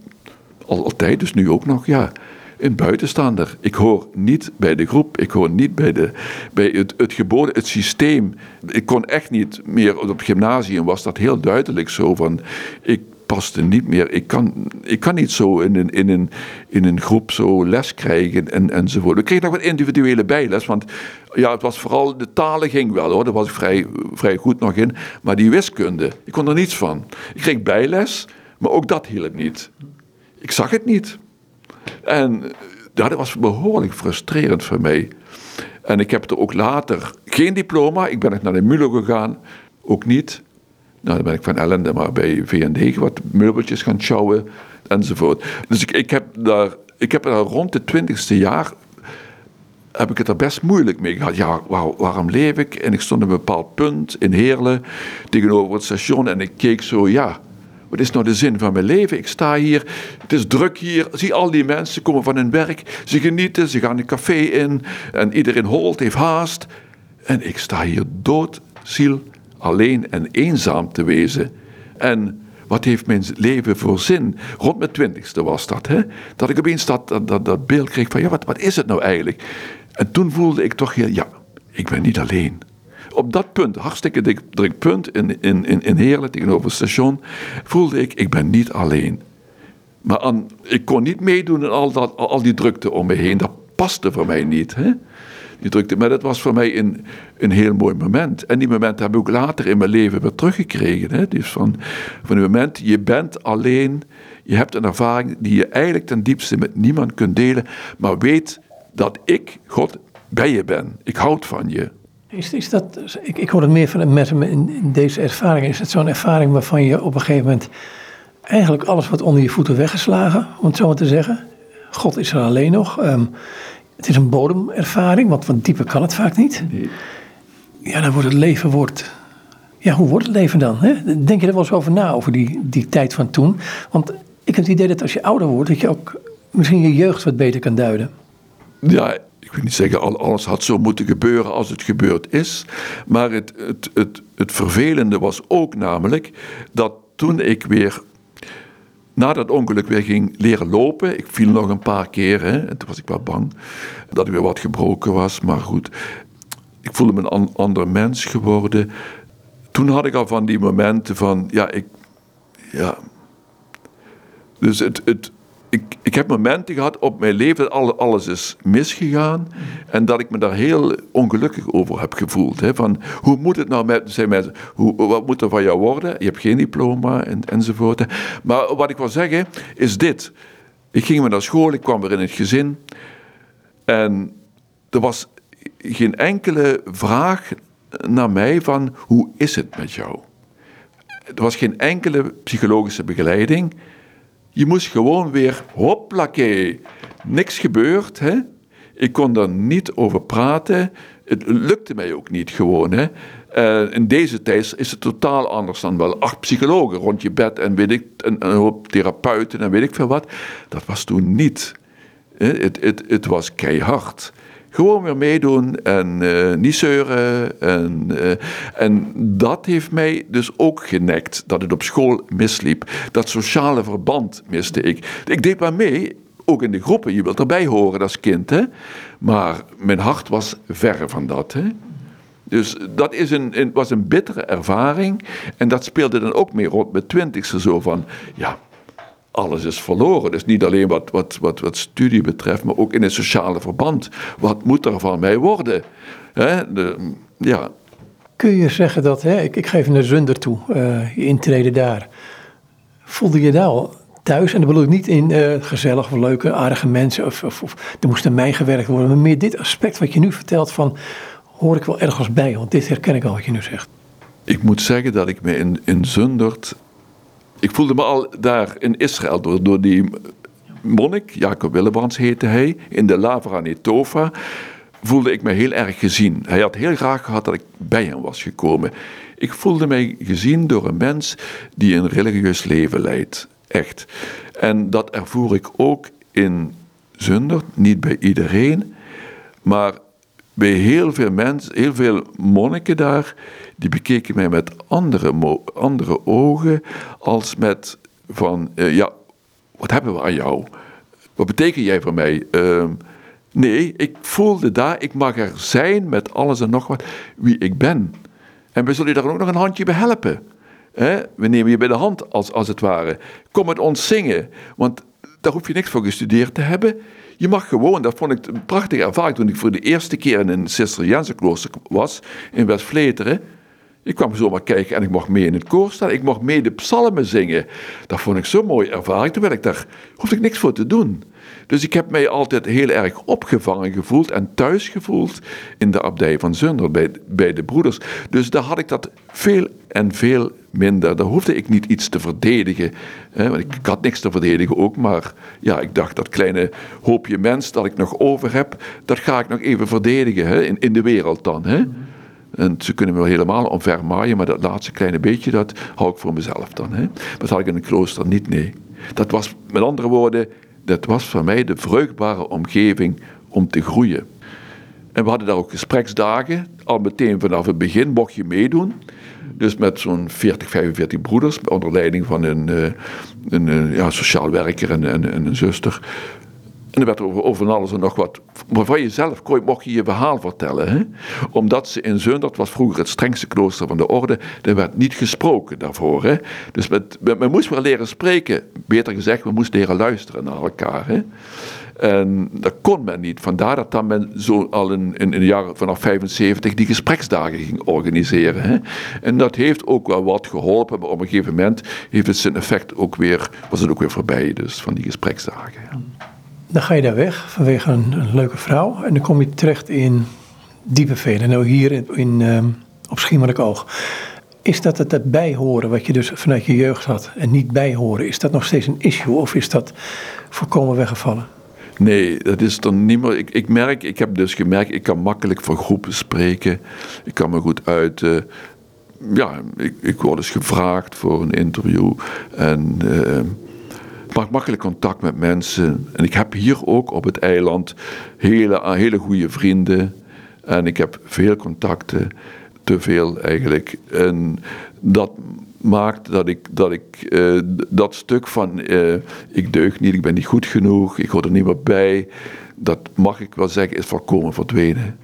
altijd, dus nu ook nog, ja een buitenstaander. Ik hoor niet bij de groep, ik hoor niet bij, de, bij het, het geboden, het systeem. Ik kon echt niet meer, op het gymnasium was dat heel duidelijk zo van, ik paste niet meer, ik kan, ik kan niet zo in een, in een, in een groep zo les krijgen en, enzovoort. Ik kreeg nog wat individuele bijles, want ja, het was vooral, de talen ging wel hoor, daar was ik vrij, vrij goed nog in, maar die wiskunde, ik kon er niets van. Ik kreeg bijles, maar ook dat hielp niet. Ik zag het niet. En dat was behoorlijk frustrerend voor mij. En ik heb er ook later geen diploma. Ik ben naar de MULO gegaan, ook niet. Nou, dan ben ik van ellende maar bij VND wat meubeltjes gaan sjouwen enzovoort. Dus ik, ik, heb daar, ik heb daar rond het twintigste jaar heb ik het er best moeilijk mee gehad. Ja, waarom leef ik? En ik stond op een bepaald punt in Heerlen tegenover het station en ik keek zo, ja, wat is nou de zin van mijn leven? Ik sta hier, het is druk hier. Zie al die mensen komen van hun werk. Ze genieten, ze gaan een café in. En iedereen holt, heeft haast. En ik sta hier dood, alleen en eenzaam te wezen. En wat heeft mijn leven voor zin? Rond mijn twintigste was dat. Hè? Dat ik opeens dat, dat, dat, beeld kreeg van, ja, wat, wat is het nou eigenlijk? En toen voelde ik toch, ja, ik ben niet alleen op dat punt, hartstikke druk punt in, in, in, in Heerlen tegenover het station, voelde ik, ik ben niet alleen. Maar aan, ik kon niet meedoen in al, dat, al die drukte om me heen. Dat paste voor mij niet. Hè? Die drukte. Maar dat was voor mij een, een heel mooi moment. En die moment heb ik ook later in mijn leven weer teruggekregen. Hè? Dus van, van het moment, je bent alleen. Je hebt een ervaring die je eigenlijk ten diepste met niemand kunt delen. Maar weet dat ik, God, bij je ben. Ik houd van je. Is, is dat, ik, ik hoor het meer van met in, in deze ervaring. Is het zo'n ervaring waarvan je op een gegeven moment eigenlijk alles wat onder je voeten weggeslagen, om het zo maar te zeggen. God is er alleen nog. Ehm, het is een bodemervaring, want wat dieper kan het vaak niet. Ja, dan wordt het leven wordt. Ja, hoe wordt het leven dan? Hè? Denk je er wel eens over na, over die, die tijd van toen? Want ik heb het idee dat als je ouder wordt, dat je ook misschien je jeugd wat beter kan duiden. Ja, ik wil niet zeggen alles had zo moeten gebeuren als het gebeurd is. Maar het, het, het, het vervelende was ook namelijk dat toen ik weer na dat ongeluk weer ging leren lopen. Ik viel nog een paar keer hè, en toen was ik wel bang dat ik weer wat gebroken was. Maar goed, ik voelde me een ander mens geworden. Toen had ik al van die momenten van, ja, ik. Ja. Dus het, het, ik, ik heb momenten gehad op mijn leven dat alles is misgegaan. En dat ik me daar heel ongelukkig over heb gevoeld. Hè? Van, hoe moet het nou met zijn mensen? Hoe, wat moet er van jou worden? Je hebt geen diploma en, enzovoort. Maar wat ik wil zeggen is dit. Ik ging weer naar school, ik kwam weer in het gezin. En er was geen enkele vraag naar mij van hoe is het met jou? Er was geen enkele psychologische begeleiding. Je moest gewoon weer, hoplakee, niks gebeurd. Hè? Ik kon daar niet over praten. Het lukte mij ook niet gewoon. Hè? Uh, in deze tijd is het totaal anders dan wel acht psychologen rond je bed en weet ik, een, hoop therapeuten en weet ik veel wat. Dat was toen niet. Het, het was keihard. Gewoon weer meedoen en uh, niet zeuren. En, uh, en dat heeft mij dus ook genekt, dat het op school misliep. Dat sociale verband miste ik. Ik deed maar mee, ook in de groepen. Je wilt erbij horen als kind. Hè? Maar mijn hart was ver van dat. Hè? Dus dat is een, een, was een bittere ervaring. En dat speelde dan ook mee rond mijn twintigste. Zo van, ja, alles is verloren. Dus niet alleen wat, wat, wat, wat studie betreft, maar ook in het sociale verband. Wat moet er van mij worden? De, ja. Kun je zeggen dat, hè, ik, ik geef naar Zunder toe, uh, je intreden daar. Voelde je daar al thuis? En dat bedoel ik niet in uh, gezellig of leuke, aardige mensen, of, of, of er moest aan mij gewerkt worden, maar meer dit aspect wat je nu vertelt van, hoor ik wel ergens bij, want dit herken ik al wat je nu zegt. Ik moet zeggen dat ik me in, in Zundert ik voelde me al daar in Israël door, door die monnik, Jacob Willebrands heette hij, in de Lavra Netova, voelde ik me heel erg gezien. Hij had heel graag gehad dat ik bij hem was gekomen. Ik voelde mij gezien door een mens die een religieus leven leidt. Echt. En dat ervoer ik ook in Zundert, niet bij iedereen, maar bij heel veel mensen, heel veel monniken daar, die bekeken mij met andere, andere ogen als met van, uh, ja, wat hebben we aan jou? Wat betekent jij voor mij? Uh, nee, ik voelde daar, ik mag er zijn met alles en nog wat, wie ik ben. En we zullen je daar ook nog een handje bij helpen. We nemen je bij de hand, als, als het ware. Kom met ons zingen, want daar hoef je niks voor gestudeerd te hebben. Je mag gewoon, dat vond ik een prachtige ervaring toen ik voor de eerste keer in een Cisterciënse was, in West-Vleteren. Ik kwam zomaar kijken en ik mocht mee in het koor staan. Ik mocht mee de psalmen zingen. Dat vond ik zo'n mooie ervaring. Terwijl ik daar hoefde ik niks voor te doen. Dus ik heb mij altijd heel erg opgevangen gevoeld en thuis gevoeld in de abdij van Zunder, bij, bij de broeders. Dus daar had ik dat veel en veel minder. Daar hoefde ik niet iets te verdedigen. Hè, want ik, ik, had niks te verdedigen ook, maar ja, ik dacht dat kleine hoopje mens dat ik nog over heb, dat ga ik nog even verdedigen hè, in, in de wereld dan. Hè. En ze kunnen me wel helemaal omvermaaien, maar dat laatste kleine beetje, dat hou ik voor mezelf dan. Hè. Dat had ik in een klooster niet, nee. Dat was, met andere woorden, dat was voor mij de vruchtbare omgeving om te groeien. En we hadden daar ook gespreksdagen. Al meteen vanaf het begin mocht je meedoen. Dus met zo'n 40, 45 broeders, onder leiding van een, eh, een, een ja, sociaal werker en, en, een zuster. En er werd over, alles en nog wat. Maar van jezelf mocht je je verhaal vertellen. Hè? Omdat ze in Zundert was vroeger het strengste klooster van de orde. Er werd niet gesproken daarvoor. Hè? Dus met, men moest wel leren spreken. Beter gezegd, we moesten leren luisteren naar elkaar. Hè? En dat kon men niet. Vandaar dat dan men zo al in, in, in de jaren vanaf 75 die gespreksdagen ging organiseren. Hè? En dat heeft ook wel wat geholpen. Maar op een gegeven moment heeft het zijn effect ook weer, was het ook weer voorbij. Dus van die gespreksdagen. Ja. Dan ga je daar weg vanwege een, leuke vrouw. En dan kom je terecht in diepe velen. Nou, hier in, um, op Schiermelijk Oog. Is dat het, bijhoren wat je dus vanuit je jeugd had en niet bijhoren, is dat nog steeds een issue of is dat volkomen weggevallen? Nee, dat is dan niet meer. Ik, ik merk, ik heb dus gemerkt, ik kan makkelijk voor groepen spreken. Ik kan me goed uiten. Ja, ik, ik word eens gevraagd voor een interview. En ik maak makkelijk contact met mensen. En ik heb hier ook op het eiland hele, hele goede vrienden. En ik heb veel contacten, te veel eigenlijk. En dat maakt dat ik dat, ik, uh, dat stuk van uh, ik deug niet, ik ben niet goed genoeg, ik hoor er niet meer bij, dat mag ik wel zeggen is volkomen verdwenen.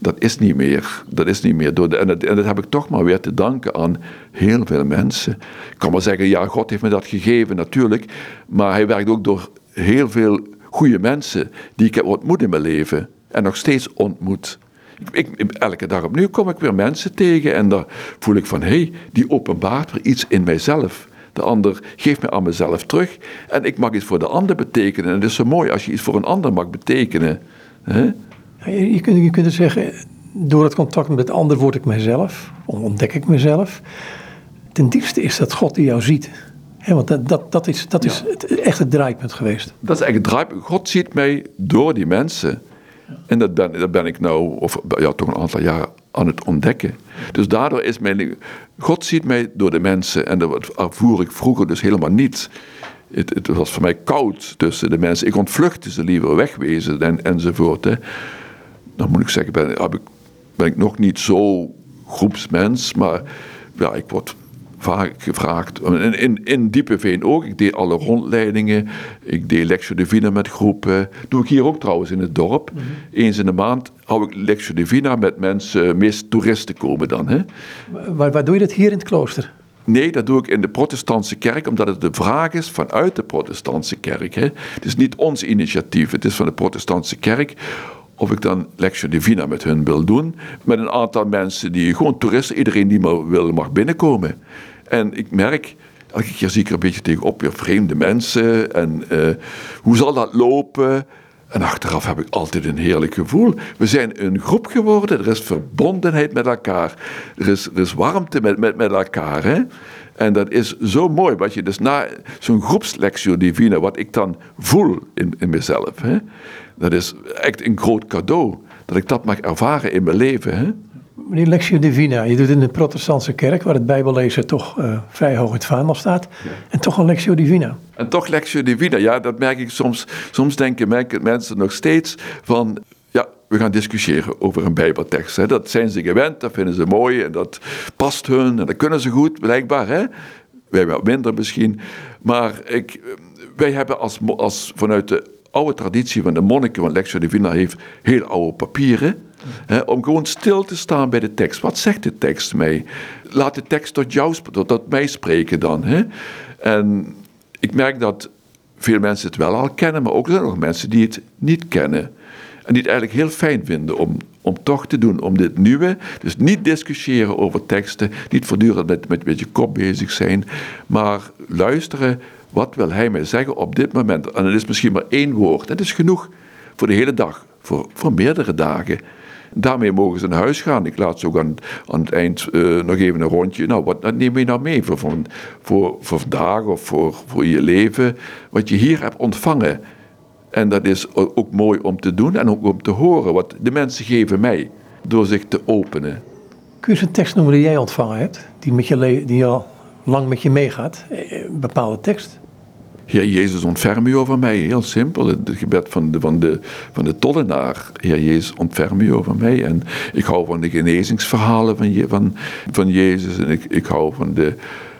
Dat is niet meer. Dat is niet meer en, dat, heb ik toch maar weer te danken aan heel veel mensen. Ik kan wel zeggen, ja, God heeft me dat gegeven, natuurlijk. Maar hij werkt ook door heel veel goede mensen die ik heb ontmoet in mijn leven en nog steeds ontmoet. Ik, elke dag opnieuw kom ik weer mensen tegen en dan voel ik van hé, hey, die openbaart weer iets in mijzelf. De ander geeft me aan mezelf terug en ik mag iets voor de ander betekenen. En het is zo mooi als je iets voor een ander mag betekenen. Je, kunt, je kunt zeggen, door het contact met ander word ik mezelf, ontdek ik mezelf. Ten diepste is dat God die jou ziet. want dat, dat, dat is, dat is het, echt het draaipunt geweest. Dat is eigenlijk het draaipunt. God ziet mij door die mensen. En dat ben, dat ben ik nou, of ja, toch een aantal jaar aan het ontdekken. Dus daardoor is mijn. God ziet mij door de mensen. En dat ervoer ik vroeger dus helemaal niet. Het, het, was voor mij koud tussen de mensen. Ik ontvluchtte ze liever wegwezen en, enzovoort. Hè. Dan moet ik zeggen, ben, ik, ben ik nog niet zo groepsmens. Maar ja, ik word vaak gevraagd. In, in, in Diepe Veen ook. Ik deed alle rondleidingen. Ik deed Lectio Divina met groepen. Doe ik hier ook trouwens in het dorp. Mhm. Eens in de maand hou ik Lectio Divina met mensen. Meest toeristen komen dan. Hè. Waar, waar doe je dat hier in het klooster? Nee, dat doe ik in de protestantse kerk, omdat het de vraag is vanuit de protestantse kerk. Hè. Het is niet ons initiatief, het is van de protestantse kerk of ik dan Lectio Divina met hun wil doen. Met een aantal mensen die gewoon toeristen, iedereen die maar wil, mag binnenkomen. En ik merk, elke keer zie ik er een beetje tegenop, weer vreemde mensen. En uh, hoe zal dat lopen? En achteraf heb ik altijd een heerlijk gevoel. We zijn een groep geworden, er is verbondenheid met elkaar. Er is, er is warmte met, met, met elkaar. Hè? En dat is zo mooi, wat je dus na zo'n groepslectio divina, wat ik dan voel in, in mezelf. Hè? Dat is echt een groot cadeau, dat ik dat mag ervaren in mijn leven. Hè? Meneer Lectio Divina, je doet in de protestantse kerk, waar het bijbellezen toch uh, vrij hoog in het vaandel staat. En toch een Lectio Divina. En toch Lectio Divina, ja, dat merk ik soms. Soms denken mensen nog steeds van, ja, we gaan discussiëren over een bijbeltekst. Hè. Dat zijn ze gewend, dat vinden ze mooi en dat past hun en dat kunnen ze goed, blijkbaar. Hè. Wij wat minder misschien. Maar ik, wij hebben als, als vanuit de oude traditie van de monniken, want Lectio Divina heeft heel oude papieren om gewoon stil te staan bij de tekst. Wat zegt de tekst mij? Laat de tekst tot, jou, tot, mij spreken dan. En ik merk dat veel mensen het wel al kennen, maar ook er zijn nog mensen die het niet kennen. En die het eigenlijk heel fijn vinden om, om toch te doen, om dit nieuwe. Dus niet discussiëren over teksten, niet voortdurend met, met een beetje kop bezig zijn, maar luisteren. Wat wil hij mij zeggen op dit moment? En het is misschien maar één woord. Dat is genoeg voor de hele dag, voor, voor meerdere dagen. Daarmee mogen ze naar huis gaan. Ik laat ze ook aan, aan het eind uh, nog even een rondje. Nou, wat neem je nou mee voor, voor, voor vandaag of voor, voor je leven? Wat je hier hebt ontvangen. En dat is ook mooi om te doen en ook om te horen wat de mensen geven mij door zich te openen. Kun je eens een tekst noemen die jij ontvangen hebt, die, met je die al lang met je meegaat? Eh, een bepaalde tekst? Heer Jezus, ontferm u over mij. Heel simpel. Het gebed van de, van de, van de tollenaar. Heer Jezus, ontferm u over mij. En ik hou van de genezingsverhalen van, van, van Jezus. En ik, ik hou van de,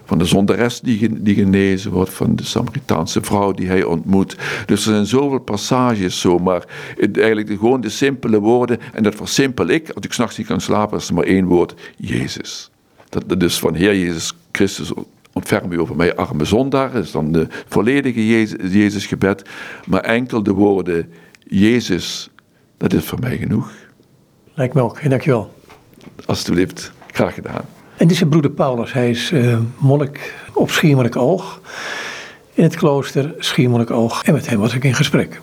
van de die, die genezen wordt, van de Samaritaanse vrouw die hij ontmoet. Dus er zijn zoveel passages zo, maar eigenlijk gewoon de simpele woorden, en dat versimpel ik, als ik s'nachts niet kan slapen, is er maar één woord, Jezus. Dat, dat is van Heer Jezus Christus ontferm u over mij, arme zondaar. Dat is dan de volledige Jezus, Jezusgebed. Maar enkel de woorden Jezus, dat is voor mij genoeg. Lijkt me ook. Dankjewel. Alsjeblieft, graag gedaan. En dit is broeder Paulus. Hij is uh, monnik op Schiermonnik Oog. In het klooster Schiermonnik Oog. En met hem was ik in gesprek.